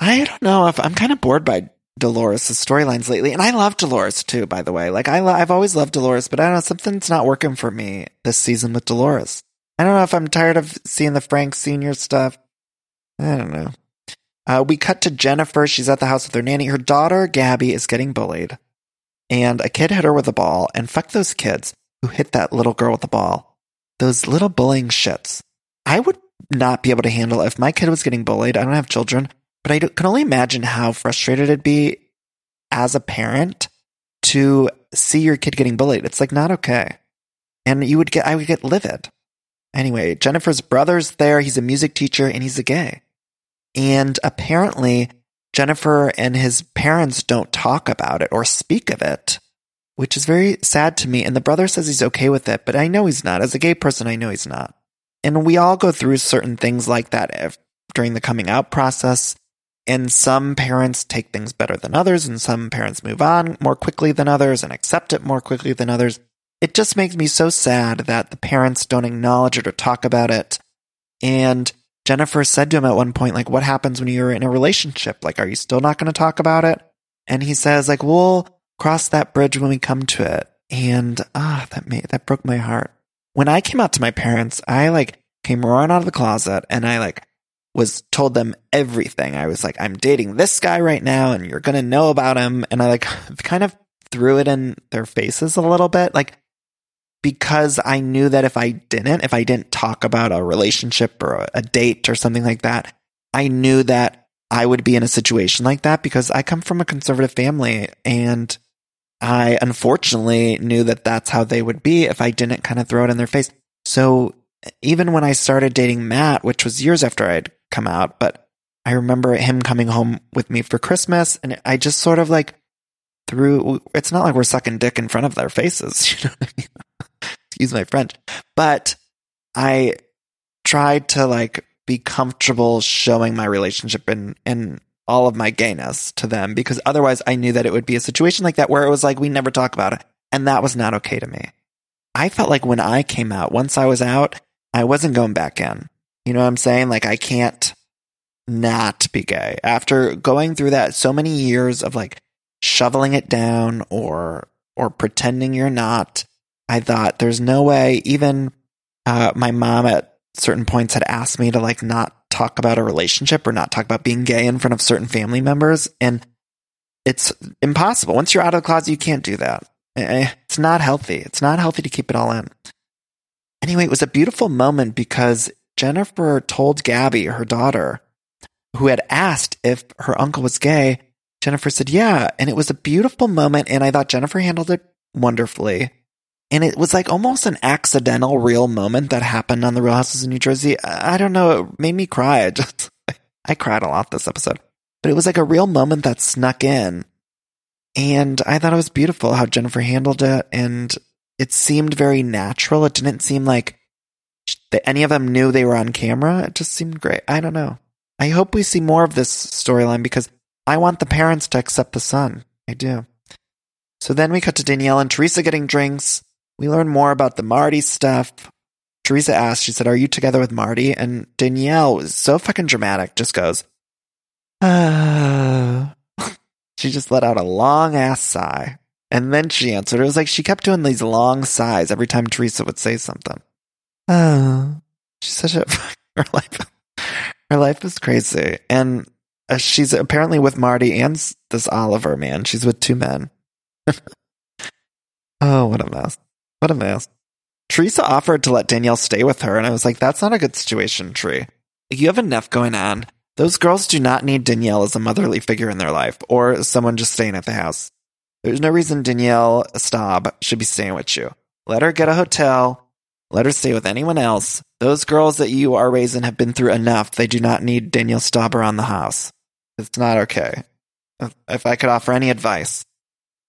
I don't know if I'm kind of bored by Dolores' storylines lately, and I love Dolores too. By the way, like I, lo- I've always loved Dolores, but I don't know something's not working for me this season with Dolores. I don't know if I'm tired of seeing the Frank Senior stuff. I don't know. Uh, we cut to Jennifer. She's at the house with her nanny. Her daughter, Gabby, is getting bullied. And a kid hit her with a ball. And fuck those kids who hit that little girl with the ball. Those little bullying shits. I would not be able to handle if my kid was getting bullied. I don't have children, but I can only imagine how frustrated it'd be as a parent to see your kid getting bullied. It's like not okay. And you would get, I would get livid. Anyway, Jennifer's brother's there. He's a music teacher and he's a gay. And apparently, Jennifer and his parents don't talk about it or speak of it, which is very sad to me. And the brother says he's okay with it, but I know he's not. As a gay person, I know he's not. And we all go through certain things like that during the coming out process. And some parents take things better than others, and some parents move on more quickly than others and accept it more quickly than others. It just makes me so sad that the parents don't acknowledge it or talk about it. And Jennifer said to him at one point, like, what happens when you're in a relationship? Like, are you still not going to talk about it? And he says, like, we'll cross that bridge when we come to it. And ah, that made, that broke my heart. When I came out to my parents, I like came roaring out of the closet and I like was told them everything. I was like, I'm dating this guy right now and you're going to know about him. And I like (sighs) kind of threw it in their faces a little bit. Like, because I knew that if I didn't, if I didn't talk about a relationship or a date or something like that, I knew that I would be in a situation like that because I come from a conservative family and I unfortunately knew that that's how they would be if I didn't kind of throw it in their face. So even when I started dating Matt, which was years after I'd come out, but I remember him coming home with me for Christmas and I just sort of like threw, it's not like we're sucking dick in front of their faces. (laughs) You know I mean? Excuse my French, but I tried to like be comfortable showing my relationship and and all of my gayness to them because otherwise I knew that it would be a situation like that where it was like we never talk about it and that was not okay to me. I felt like when I came out, once I was out, I wasn't going back in. You know what I'm saying? Like I can't not be gay after going through that so many years of like shoveling it down or or pretending you're not I thought there's no way even uh, my mom at certain points had asked me to like not talk about a relationship or not talk about being gay in front of certain family members. And it's impossible. Once you're out of the closet, you can't do that. Eh, it's not healthy. It's not healthy to keep it all in. Anyway, it was a beautiful moment because Jennifer told Gabby, her daughter, who had asked if her uncle was gay. Jennifer said, yeah. And it was a beautiful moment. And I thought Jennifer handled it wonderfully. And it was like almost an accidental real moment that happened on the Real Houses in New Jersey. I don't know. It made me cry. I just, (laughs) I cried a lot this episode, but it was like a real moment that snuck in. And I thought it was beautiful how Jennifer handled it. And it seemed very natural. It didn't seem like that any of them knew they were on camera. It just seemed great. I don't know. I hope we see more of this storyline because I want the parents to accept the son. I do. So then we cut to Danielle and Teresa getting drinks. We learn more about the Marty stuff. Teresa asked, she said, Are you together with Marty? And Danielle was so fucking dramatic, just goes, Uh, (laughs) she just let out a long ass sigh. And then she answered. It was like she kept doing these long sighs every time Teresa would say something. Oh, she's such a (laughs) her life. Her life is crazy, and uh, she's apparently with Marty and this Oliver man. She's with two men. (laughs) oh, what a mess! What a mess. Teresa offered to let Danielle stay with her, and I was like, "That's not a good situation, Tree. You have enough going on. Those girls do not need Danielle as a motherly figure in their life, or someone just staying at the house. There's no reason Danielle Staub should be staying with you. Let her get a hotel. Let her stay with anyone else. Those girls that you are raising have been through enough. They do not need Danielle Staub around the house. It's not okay. If- I could offer any advice,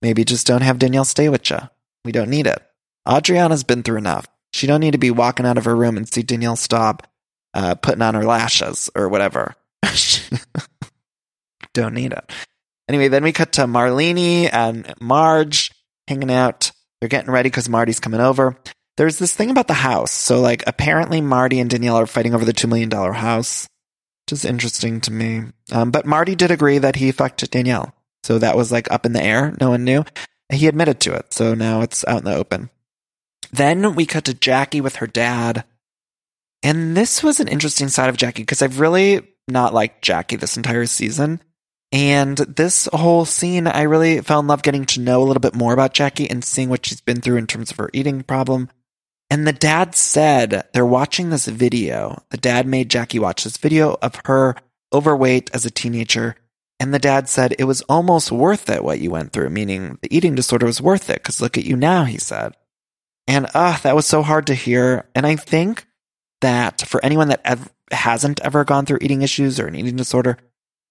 maybe just don't have Danielle stay with you. We don't need it. Audriana's been through enough. She don't need to be walking out of her room and see Danielle Staub uh, putting on her lashes or whatever. (laughs) don't need it. Anyway, then we cut to Marlene and Marge hanging out. They're getting ready because Marty's coming over. There's this thing about the house. So, like, apparently Marty and Danielle are fighting over the $2 million house, which is interesting to me. Um, but Marty did agree that he fucked Danielle. So that was like up in the air. No one knew. He admitted to it. So now it's out in the open. Then we cut to Jackie with her dad. And this was an interesting side of Jackie because I've really not liked Jackie this entire season. And this whole scene, I really fell in love getting to know a little bit more about Jackie and seeing what she's been through in terms of her eating problem. And the dad said they're watching this video. The dad made Jackie watch this video of her overweight as a teenager. And the dad said it was almost worth it what you went through, meaning the eating disorder was worth it because look at you now, he said. And ah, that was so hard to hear. And I think that for anyone that ev- hasn't ever gone through eating issues or an eating disorder,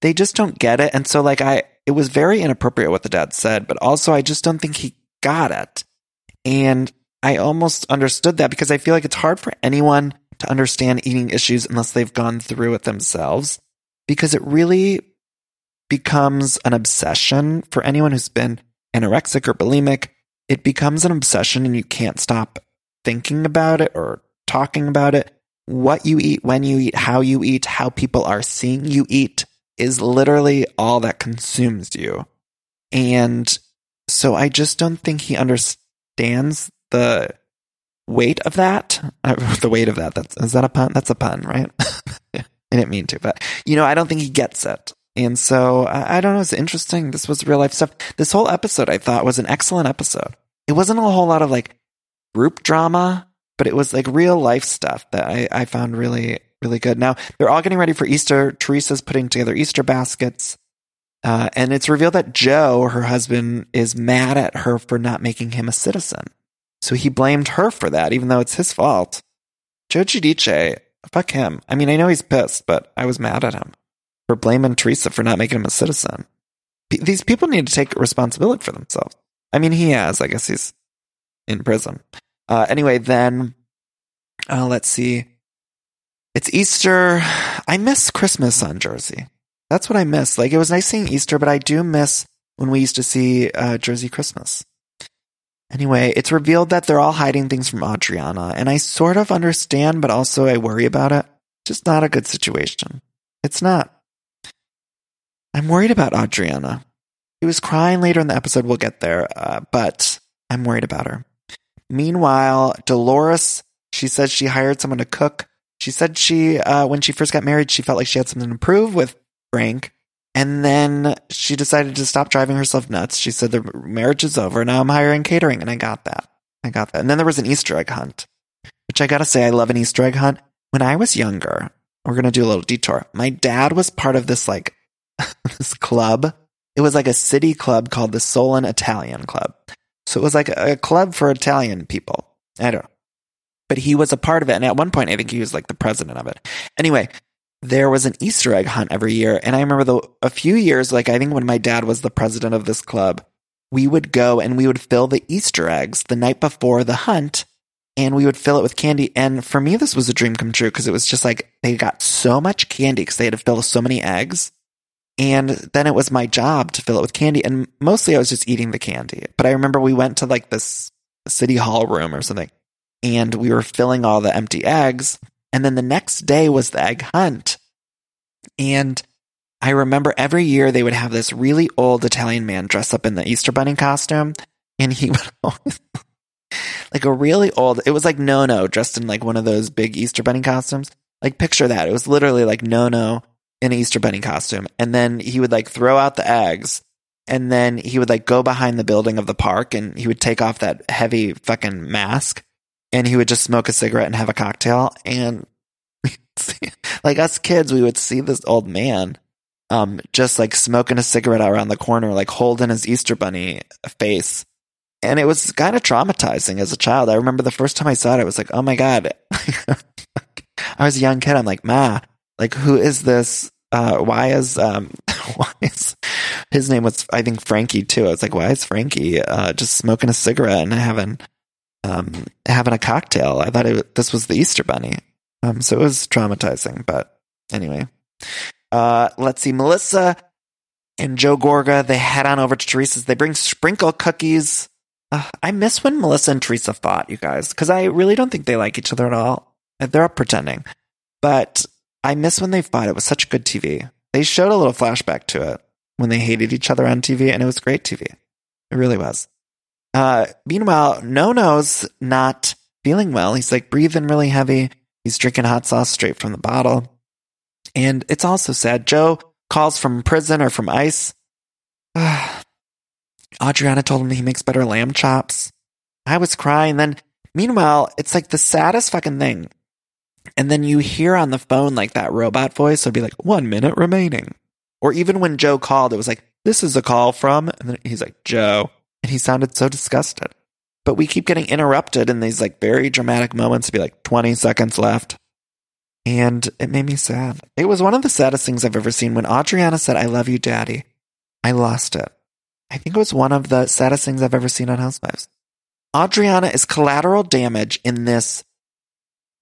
they just don't get it. And so, like, I, it was very inappropriate what the dad said, but also I just don't think he got it. And I almost understood that because I feel like it's hard for anyone to understand eating issues unless they've gone through it themselves because it really becomes an obsession for anyone who's been anorexic or bulimic. It becomes an obsession and you can't stop thinking about it or talking about it. What you eat, when you eat, how you eat, how people are seeing you eat is literally all that consumes you. And so I just don't think he understands the weight of that. (laughs) The weight of that. That's, is that a pun? That's a pun, right? (laughs) I didn't mean to, but you know, I don't think he gets it. And so I, I don't know. It's interesting. This was real life stuff. This whole episode I thought was an excellent episode. It wasn't a whole lot of like group drama, but it was like real life stuff that I, I found really, really good. Now they're all getting ready for Easter. Teresa's putting together Easter baskets. Uh, and it's revealed that Joe, her husband, is mad at her for not making him a citizen. So he blamed her for that, even though it's his fault. Joe Giudice, fuck him. I mean, I know he's pissed, but I was mad at him for blaming Teresa for not making him a citizen. P- these people need to take responsibility for themselves. I mean, he has. I guess he's in prison. Uh, anyway, then uh, let's see. It's Easter. I miss Christmas on Jersey. That's what I miss. Like it was nice seeing Easter, but I do miss when we used to see uh, Jersey Christmas. Anyway, it's revealed that they're all hiding things from Audriana, and I sort of understand, but also I worry about it. Just not a good situation. It's not. I'm worried about Audriana. She was crying later in the episode. We'll get there, uh, but I'm worried about her. Meanwhile, Dolores, she says she hired someone to cook. She said she, uh, when she first got married, she felt like she had something to prove with Frank. And then she decided to stop driving herself nuts. She said the marriage is over. Now I'm hiring catering. And I got that. I got that. And then there was an Easter egg hunt, which I gotta say, I love an Easter egg hunt. When I was younger, we're gonna do a little detour. My dad was part of this like, (laughs) this club. It was like a city club called the Solon Italian Club. So it was like a club for Italian people. I don't know. But he was a part of it. And at one point, I think he was like the president of it. Anyway, there was an Easter egg hunt every year. And I remember the, a few years, like I think when my dad was the president of this club, we would go and we would fill the Easter eggs the night before the hunt and we would fill it with candy. And for me, this was a dream come true because it was just like they got so much candy because they had to fill so many eggs. And then it was my job to fill it with candy. And mostly I was just eating the candy. But I remember we went to like this city hall room or something and we were filling all the empty eggs. And then the next day was the egg hunt. And I remember every year they would have this really old Italian man dress up in the Easter Bunny costume, and he (laughs) would always, like a really old, it was like Nono dressed in like one of those big Easter Bunny costumes. Like picture that. It was literally like Nono in an Easter Bunny costume. And then he would like throw out the eggs and then he would like go behind the building of the park and he would take off that heavy fucking mask and he would just smoke a cigarette and have a cocktail. And (laughs) like us kids, we would see this old man, um, just like smoking a cigarette around the corner, like holding his Easter bunny face. And it was kind of traumatizing as a child. I remember the first time I saw it, I was like, oh my God. (laughs) I was a young kid. I'm like, Ma, like, who is this? Uh, why is, um, (laughs) why is, his name was, I think, Frankie too. I was like, why is Frankie, uh, just smoking a cigarette and having, um, having a cocktail? I thought it, this was the Easter bunny. Um, so it was traumatizing, but anyway. Uh, let's see, Melissa and Joe Gorga, they head on over to Teresa's. They bring sprinkle cookies. Uh, I miss when Melissa and Teresa fought, you guys, because I really don't think they like each other at all. They're up pretending. But I miss when they fought. It was such good TV. They showed a little flashback to it when they hated each other on TV, and it was great TV. It really was. Uh, meanwhile, Nono's not feeling well. He's like breathing really heavy. He's drinking hot sauce straight from the bottle. And it's also sad. Joe calls from prison or from ICE. (sighs) Audriana told him he makes better lamb chops. I was crying. Then, meanwhile, it's like the saddest fucking thing. And then you hear on the phone like that robot voice. It'd be like, one minute remaining. Or even when Joe called, it was like, this is a call from, and then he's like, Joe. And he sounded so disgusted. But we keep getting interrupted in these like very dramatic moments to be like 20 seconds left. And it made me sad. It was one of the saddest things I've ever seen when Audriana said, I love you, daddy. I lost it. I think it was one of the saddest things I've ever seen on Housewives. Audriana is collateral damage in this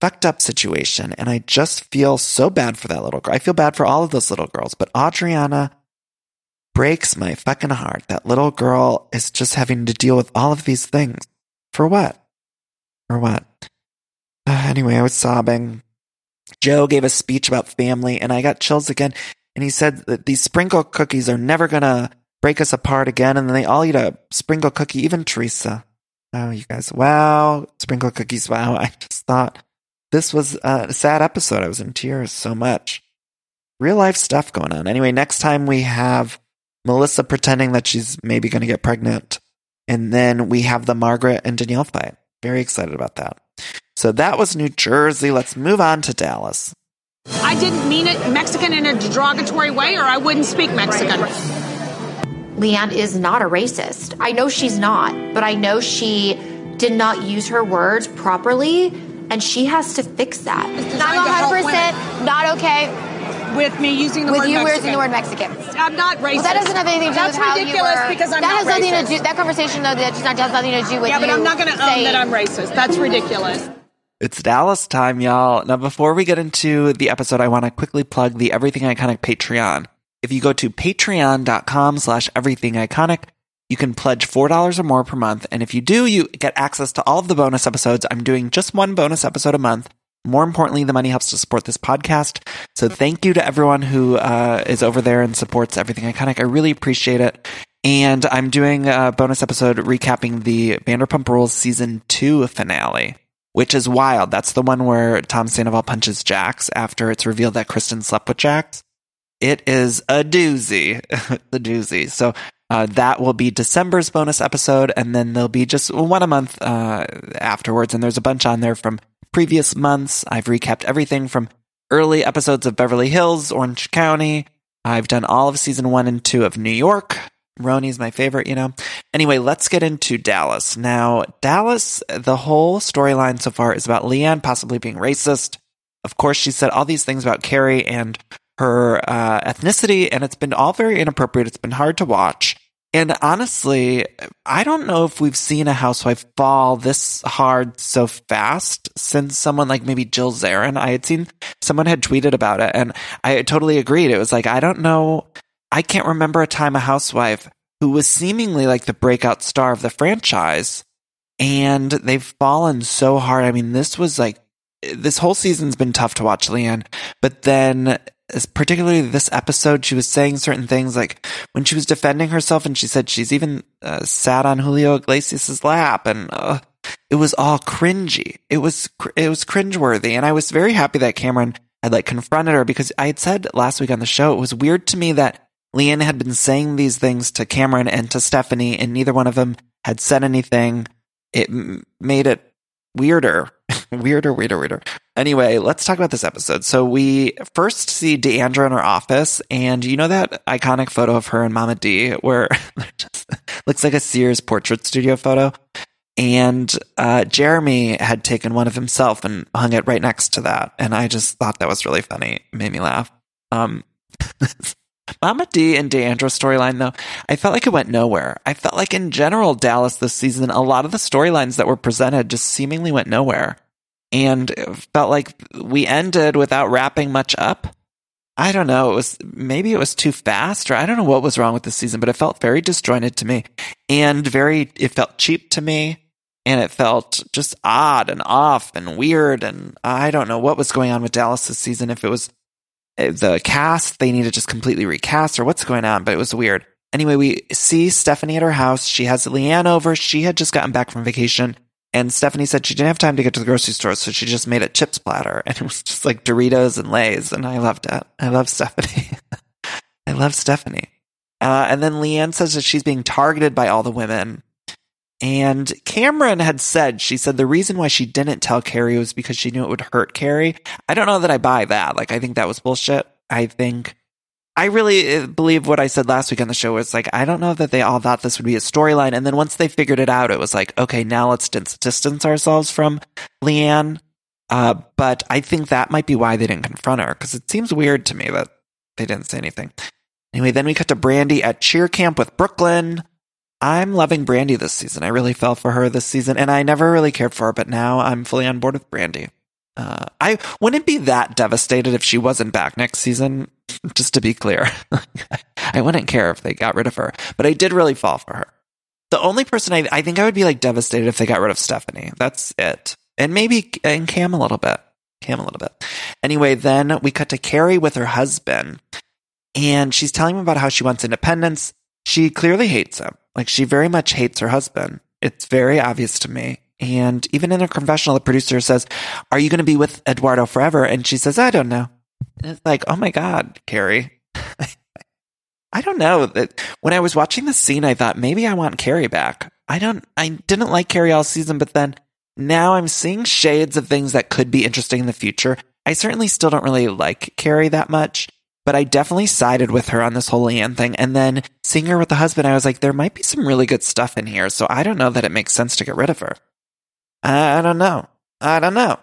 fucked up situation. And I just feel so bad for that little girl. I feel bad for all of those little girls, but Audriana breaks my fucking heart. That little girl is just having to deal with all of these things. For what? For what? Uh, anyway, I was sobbing. Joe gave a speech about family and I got chills again. And he said that these sprinkle cookies are never going to break us apart again. And then they all eat a sprinkle cookie, even Teresa. Oh, you guys, wow. Sprinkle cookies, wow. (laughs) I just thought this was a sad episode. I was in tears so much. Real life stuff going on. Anyway, next time we have Melissa pretending that she's maybe going to get pregnant. And then we have the Margaret and Danielle fight. Very excited about that. So that was New Jersey. Let's move on to Dallas. I didn't mean it Mexican in a derogatory way, or I wouldn't speak Mexican. LeeAnne is not a racist. I know she's not, but I know she did not use her words properly, and she has to fix that. I'm 100% not okay with me using the with word you Mexican. using the word Mexican. I'm not racist. Well, that doesn't have anything to do That's with how ridiculous you were. because I'm that not has nothing racist. to do. That conversation though, that just not has nothing to do with yeah, but you I'm not going to own that I'm racist. That's ridiculous. It's Dallas time, y'all. Now, before we get into the episode, I want to quickly plug the Everything Iconic Patreon. If you go to patreon.com slash everything iconic, you can pledge $4 or more per month. And if you do, you get access to all of the bonus episodes. I'm doing just one bonus episode a month. More importantly, the money helps to support this podcast. So thank you to everyone who uh, is over there and supports Everything Iconic. I really appreciate it. And I'm doing a bonus episode recapping the Vanderpump Rules season two finale, which is wild. That's the one where Tom Sandoval punches Jax after it's revealed that Kristen slept with Jax. It is a doozy, (laughs) the doozy. So uh, that will be December's bonus episode, and then there'll be just one a month uh, afterwards. And there's a bunch on there from previous months. I've recapped everything from early episodes of Beverly Hills, Orange County. I've done all of season one and two of New York. RHONY's my favorite, you know. Anyway, let's get into Dallas. Now, Dallas, the whole storyline so far is about LeeAnne possibly being racist. Of course, she said all these things about Cary and her uh, ethnicity, and it's been all very inappropriate. It's been hard to watch. And honestly, I don't know if we've seen a housewife fall this hard so fast since someone like maybe Jill Zarin. I had seen someone had tweeted about it, and I totally agreed. It was like, I don't know. I can't remember a time a housewife who was seemingly like the breakout star of the franchise, and they've fallen so hard. I mean, this was like, this whole season's been tough to watch, LeeAnne, but then particularly this episode, she was saying certain things like when she was defending herself and she said she's even uh, sat on Julio Iglesias' lap and uh, it was all cringy. It was, it was cringeworthy. And I was very happy that Kameron had like confronted her because I had said last week on the show, it was weird to me that LeeAnne had been saying these things to Kameron and to Stephanie and neither one of them had said anything. It made it weirder, (laughs) weirder, weirder, weirder. Anyway, let's talk about this episode. So we first see D'Andra in her office, and you know that iconic photo of her and Mama D, where (laughs) looks like a Sears portrait studio photo. And uh, Jeremy had taken one of himself and hung it right next to that, and I just thought that was really funny. It made me laugh. Um, (laughs) Mama D and D'Andra storyline, though, I felt like it went nowhere. I felt like in general, Dallas this season, a lot of the storylines that were presented just seemingly went nowhere. And felt like we ended without wrapping much up. I don't know. It was maybe it was too fast, or I don't know what was wrong with the season, but it felt very disjointed to me and very, it felt cheap to me. And it felt just odd and off and weird. And I don't know what was going on with Dallas this season. If it was eh, the cast they need to just completely recast or what's going on, but it was weird. Anyway, we see Stephanie at her house. She has LeeAnne over. She had just gotten back from vacation. And Stephanie said she didn't have time to get to the grocery store, so she just made a chips platter. And it was just like Doritos and Lays. And I loved it. I love Stephanie. (laughs) I love Stephanie. Uh, and then LeeAnne says that she's being targeted by all the women. And Kameron had said, she said the reason why she didn't tell Cary was because she knew it would hurt Cary. I don't know that I buy that. Like, I think that was bullshit. I think, I really uh, believe what I said last week on the show was like, I don't know that they all thought this would be a storyline. And then once they figured it out, it was like, okay, now let's distance ourselves from LeeAnne. Uh, but I think that might be why they didn't confront her because it seems weird to me that they didn't say anything. Anyway, then we cut to Brandi at cheer camp with Brooklyn. I'm loving Brandi this season. I really fell for her this season, and I never really cared for her, but now I'm fully on board with Brandi. Uh, I wouldn't be that devastated if she wasn't back next season. (laughs) Just to be clear, (laughs) I wouldn't care if they got rid of her, but I did really fall for her. The only person I, I think I would be like devastated if they got rid of Stephanie. That's it, and maybe and Cam a little bit. Cam a little bit. Anyway, then we cut to Cary with her husband, and she's telling him about how she wants independence. She clearly hates him. Like she very much hates her husband. It's very obvious to me. And even in her confessional, the producer says, Are you going to be with Eduardo forever? And she says, I don't know. And it's like, Oh my God, Cary. (laughs) I don't know that when I was watching the scene, I thought maybe I want Cary back. I don't, I didn't like Cary all season, but then now I'm seeing shades of things that could be interesting in the future. I certainly still don't really like Cary that much but I definitely sided with her on this whole LeeAnne thing. And then seeing her with the husband, I was like, there might be some really good stuff in here. So I don't know that it makes sense to get rid of her. I don't know. I don't know.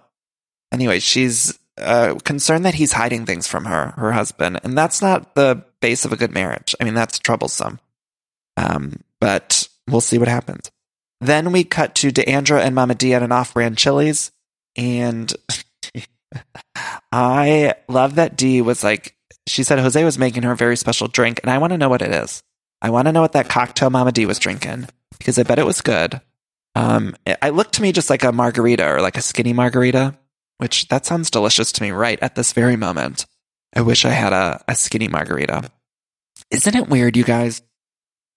Anyway, she's uh, concerned that he's hiding things from her, her husband. And that's not the base of a good marriage. I mean, that's troublesome. Um, but we'll see what happens. Then we cut to D'Andra and Mama D at an off brand Chili's. And (laughs) I love that D was like, she said Jose was making her a very special drink, and I want to know what it is. I want to know what that cocktail Mama D was drinking because I bet it was good. Um, it, it looked to me just like a margarita or like a skinny margarita, which that sounds delicious to me right at this very moment. I wish I had a, a skinny margarita. Isn't it weird, you guys?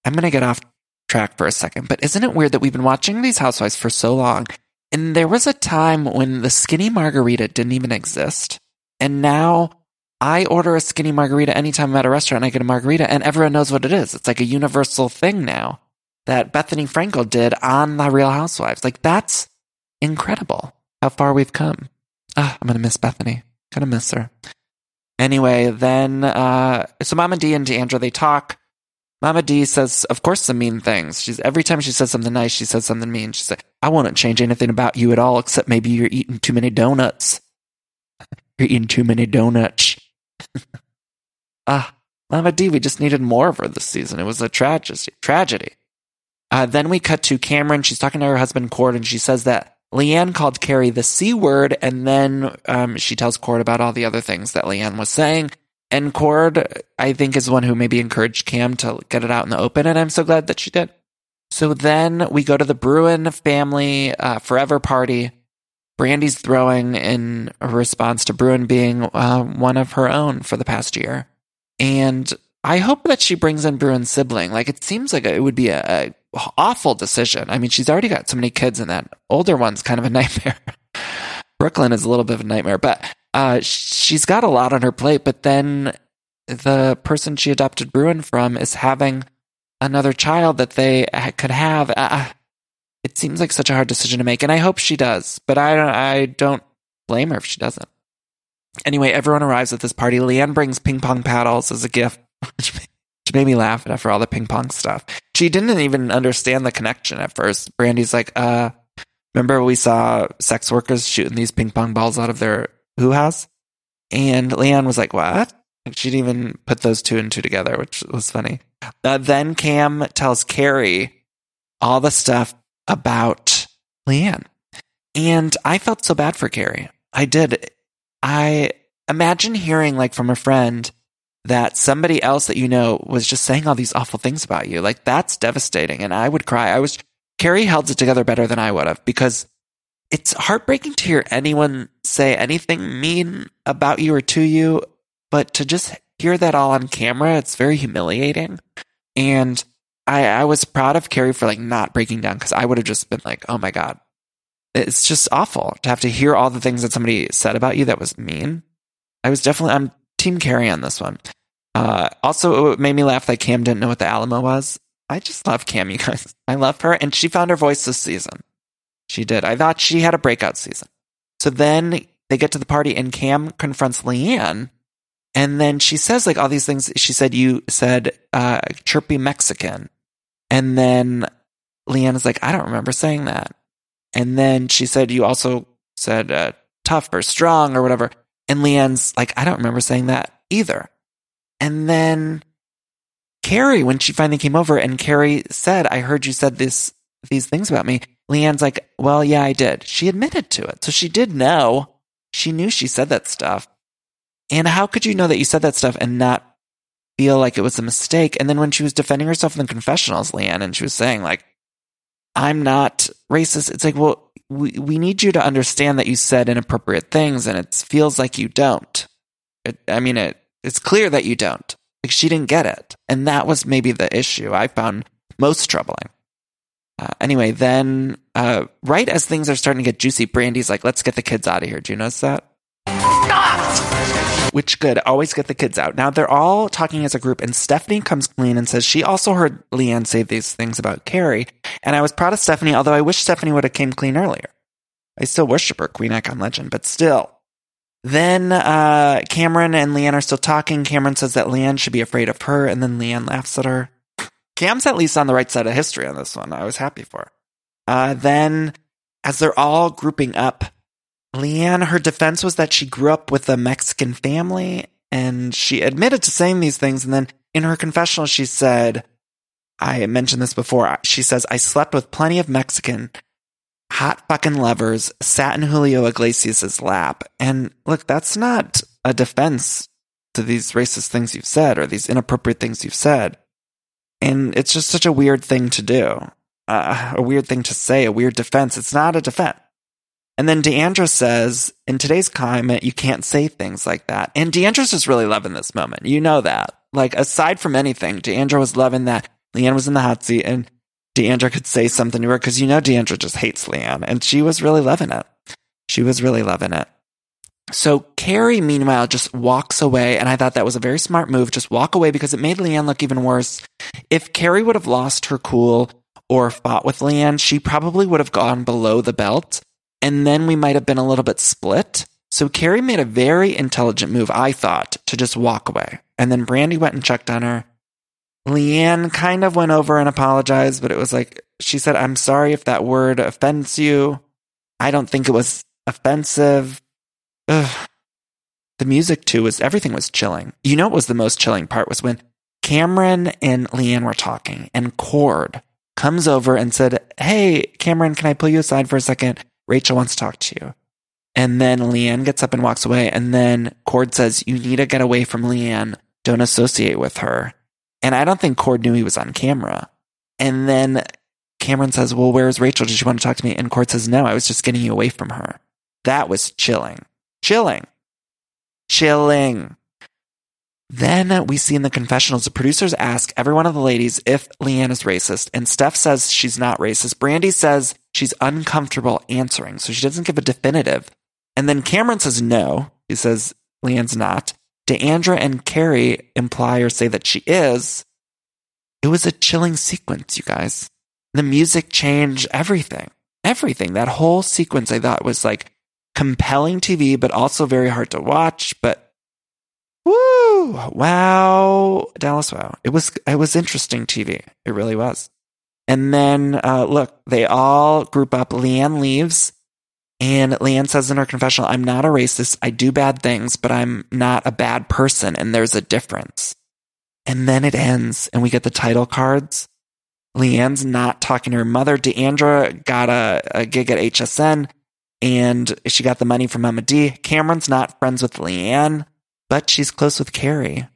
I'm going to get off track for a second, but isn't it weird that we've been watching these housewives for so long? And there was a time when the skinny margarita didn't even exist. And now I order a skinny margarita anytime I'm at a restaurant. I get a margarita, and everyone knows what it is. It's like a universal thing now that Bethenny Frankel did on The Real Housewives. Like that's incredible how far we've come. Ah, I'm gonna miss Bethenny. Gonna miss her. Anyway, then uh, so Mama D and D'Andra they talk. Mama D says, of course, some mean things. She's every time she says something nice, she says something mean. She said, "I won't change anything about you at all, except maybe you're eating too many donuts. (laughs) you're eating too many donuts." (laughs) ah, Mama D, we just needed more of her this season. It was a tragedy. Tragedy. Uh, then we cut to Kameron. She's talking to her husband, Cord, and she says that LeeAnne called Cary the C word, and then um, she tells Cord about all the other things that LeeAnne was saying. And Cord, I think, is one who maybe encouraged Cam to get it out in the open, and I'm so glad that she did. So then we go to the Bruin family uh, forever party. Brandi's throwing in response to Bruin being uh, one of her own for the past year. And I hope that she brings in Bruin's sibling. Like it seems like it would be a, a awful decision. I mean, she's already got so many kids, and that older one's kind of a (laughs) nightmare. Brooklyn is a little bit of a nightmare, but uh, she's got a lot on her plate. But then the person she adopted Bruin from is having another child that they could have. Uh, it seems like such a hard decision to make, and I hope she does, but I don't. I don't blame her if she doesn't. Anyway, everyone arrives at this party. LeeAnne brings ping pong paddles as a gift, (laughs) which made me laugh after all the ping pong stuff. She didn't even understand the connection at first. Brandi's like, uh, remember we saw sex workers shooting these ping pong balls out of their hoo house? And LeeAnne was like, what? She didn't even put those two and two together, which was funny. Uh, then Cam tells Cary all the stuff about LeeAnne. And I felt so bad for Cary. I did. I imagine hearing like from a friend that somebody else that you know was just saying all these awful things about you. Like that's devastating. And I would cry. I was, Cary held it together better than I would have because it's heartbreaking to hear anyone say anything mean about you or to you, but to just hear that all on camera, it's very humiliating. And I, I was proud of Cary for like not breaking down because I would have just been like, oh my God. It's just awful to have to hear all the things that somebody said about you that was mean. I was definitely, I'm Team Cary on this one. Uh, also, it made me laugh that Cam didn't know what the Alamo was. I just love Cam, you guys. I love her, and she found her voice this season. She did. I thought she had a breakout season. So then they get to the party, and Cam confronts LeeAnne, and then she says like all these things. She said, "You said uh, chirpy Mexican," and then LeeAnne is like, "I don't remember saying that." And then she said, "You also said uh, tough or strong or whatever." And LeeAnne's like, I don't remember saying that either. And then Cary, when she finally came over and Cary said, I heard you said this, these things about me. LeeAnne's like, well, yeah, I did. She admitted to it. So she did know. She knew she said that stuff. And how could you know that you said that stuff and not feel like it was a mistake? And then when she was defending herself in the confessionals, LeeAnne, and she was saying like, I'm not racist. It's like, well, we, we need you to understand that you said inappropriate things and it feels like you don't. It, I mean, it, it's clear that you don't. Like she didn't get it. And that was maybe the issue I found most troubling. Uh, anyway, then, uh, right as things are starting to get juicy, Brandi's like, let's get the kids out of here. Do you notice that? Which good. Always get the kids out. Now they're all talking as a group, and Stephanie comes clean and says she also heard LeeAnne say these things about Cary. And I was proud of Stephanie, although I wish Stephanie would have came clean earlier. I still worship her, Queen Icon Legend, but still. Then uh, Kameron and LeeAnne are still talking. Kameron says that LeeAnne should be afraid of her, and then LeeAnne laughs at her. (laughs) Cam's at least on the right side of history on this one. I was happy for. Uh, then, as they're all grouping up, LeeAnne, her defense was that she grew up with a Mexican family and she admitted to saying these things. And then in her confessional, she said, I mentioned this before. She says, I slept with plenty of Mexican hot fucking lovers, sat in Julio Iglesias' lap. And look, that's not a defense to these racist things you've said or these inappropriate things you've said. And it's just such a weird thing to do, uh, a weird thing to say, a weird defense. It's not a defense. And then D'Andra says, in today's climate, you can't say things like that. And D'Andra's just really loving this moment. You know that. Like, aside from anything, D'Andra was loving that LeeAnne was in the hot seat and D'Andra could say something to her because you know D'Andra just hates LeeAnne. And she was really loving it. She was really loving it. So Cary, meanwhile, just walks away. And I thought that was a very smart move. Just walk away because it made LeeAnne look even worse. If Cary would have lost her cool or fought with LeeAnne, she probably would have gone below the belt and then we might have been a little bit split. So Cary made a very intelligent move, I thought, to just walk away. And then Brandi went and checked on her. LeeAnne kind of went over and apologized, but it was like, she said, I'm sorry if that word offends you. I don't think it was offensive. Ugh. The music too was, everything was chilling. You know what was the most chilling part was when Kameron and LeeAnne were talking and Cord comes over and said, Hey, Kameron, can I pull you aside for a second? Rachel wants to talk to you. And then LeeAnne gets up and walks away. And then Cord says, You need to get away from LeeAnne. Don't associate with her. And I don't think Cord knew he was on camera. And then Kameron says, Well, where's Rachel? Did she want to talk to me? And Cord says, No, I was just getting you away from her. That was chilling. Chilling. Chilling. Then we see in the confessionals, the producers ask every one of the ladies if LeeAnne is racist, and Steph says she's not racist. Brandi says she's uncomfortable answering, so she doesn't give a definitive. And then Kameron says no. He says LeeAnne's not. D'Andra and Cary imply or say that she is. It was a chilling sequence, you guys. The music changed everything. Everything. That whole sequence I thought was like compelling TV, but also very hard to watch. But woo, wow, Dallas, wow. It was, it was interesting TV. It really was. And then, uh, look, they all group up. LeeAnne leaves. And LeeAnne says in her confessional, I'm not a racist. I do bad things, but I'm not a bad person. And there's a difference. And then it ends and we get the title cards. LeeAnne's not talking to her mother. D'Andra got a, a gig at HSN and she got the money from Mama D. Kameron's not friends with LeeAnne, but she's close with Cary.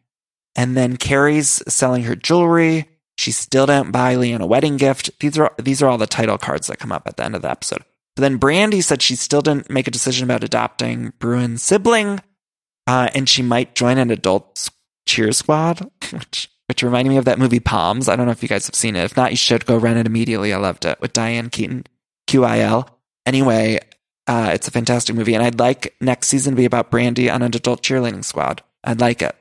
And then Cary's selling her jewelry. She still didn't buy LeeAnne a wedding gift. These are these are all the title cards that come up at the end of the episode. But then Brandi said she still didn't make a decision about adopting Bruin's sibling, uh, and she might join an adult cheer squad, (laughs) which which reminded me of that movie Poms. I don't know if you guys have seen it. If not, you should go rent it immediately. I loved it with Diane Keaton, QIL. Anyway, uh, it's a fantastic movie, and I'd like next season to be about Brandi on an adult cheerleading squad. I'd like it.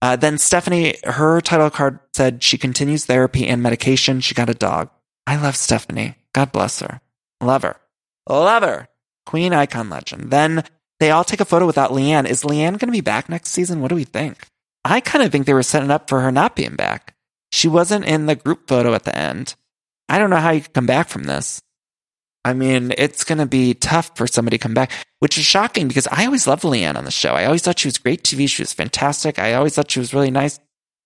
Uh, then Stephanie, her title card said she continues therapy and medication. She got a dog. I love Stephanie. God bless her. Love her. Love her. Queen icon legend. Then they all take a photo without LeeAnne. Is LeeAnne going to be back next season? What do we think? I kind of think they were setting up for her not being back. She wasn't in the group photo at the end. I don't know how you can come back from this. I mean, it's going to be tough for somebody to come back, which is shocking because I always loved LeeAnne on the show. I always thought she was great TV. She was fantastic. I always thought she was really nice.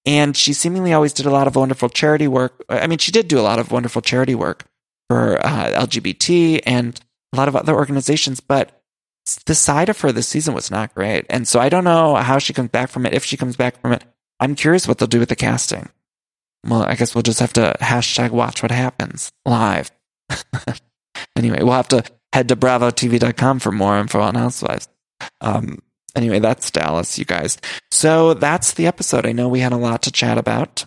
And she seemingly always did a lot of wonderful charity work. I mean, she did do a lot of wonderful charity work for uh, LGBT and a lot of other organizations, but the side of her this season was not great. And so I don't know how she comes back from it. If she comes back from it, I'm curious what they'll do with the casting. Well, I guess we'll just have to hashtag watch what happens live. (laughs) anyway, we'll have to head to bravotv.com for more info on Housewives. Um, anyway, that's Dallas, you guys. So that's the episode. I know we had a lot to chat about.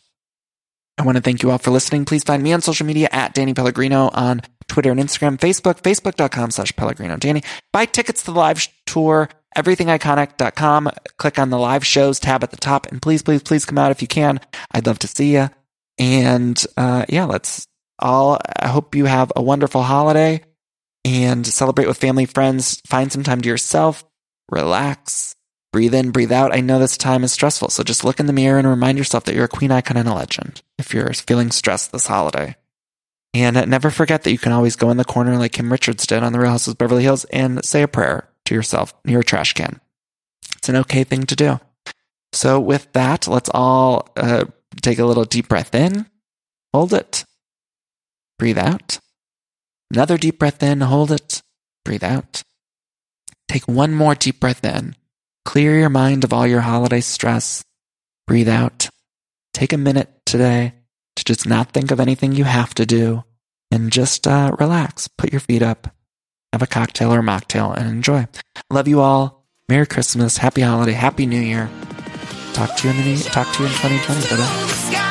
I want to thank you all for listening. Please find me on social media at Danny Pellegrino on Twitter and Instagram, Facebook, facebook.com slash Pellegrino Danny. Buy tickets to the live tour, everythingiconic.com. Click on the live shows tab at the top and please, please, please come out if you can. I'd love to see you. And, uh, yeah, let's all, I hope you have a wonderful holiday and celebrate with family, friends. Find some time to yourself, relax, breathe in, breathe out. I know this time is stressful. So just look in the mirror and remind yourself that you're a queen icon and a legend if you're feeling stressed this holiday. And never forget that you can always go in the corner like Kim Richards did on The Real Houses of Beverly Hills and say a prayer to yourself near a trash can. It's an okay thing to do. So with that, let's all uh, take a little deep breath in, hold it, breathe out. Another deep breath in, hold it, breathe out. Take one more deep breath in. Clear your mind of all your holiday stress. Breathe out. Take a minute today to just not think of anything you have to do and just uh, relax. Put your feet up, have a cocktail or a mocktail, and enjoy. Love you all. Merry Christmas, Happy Holiday, Happy New Year. Talk to you in the new, talk to you in 2020. Bye I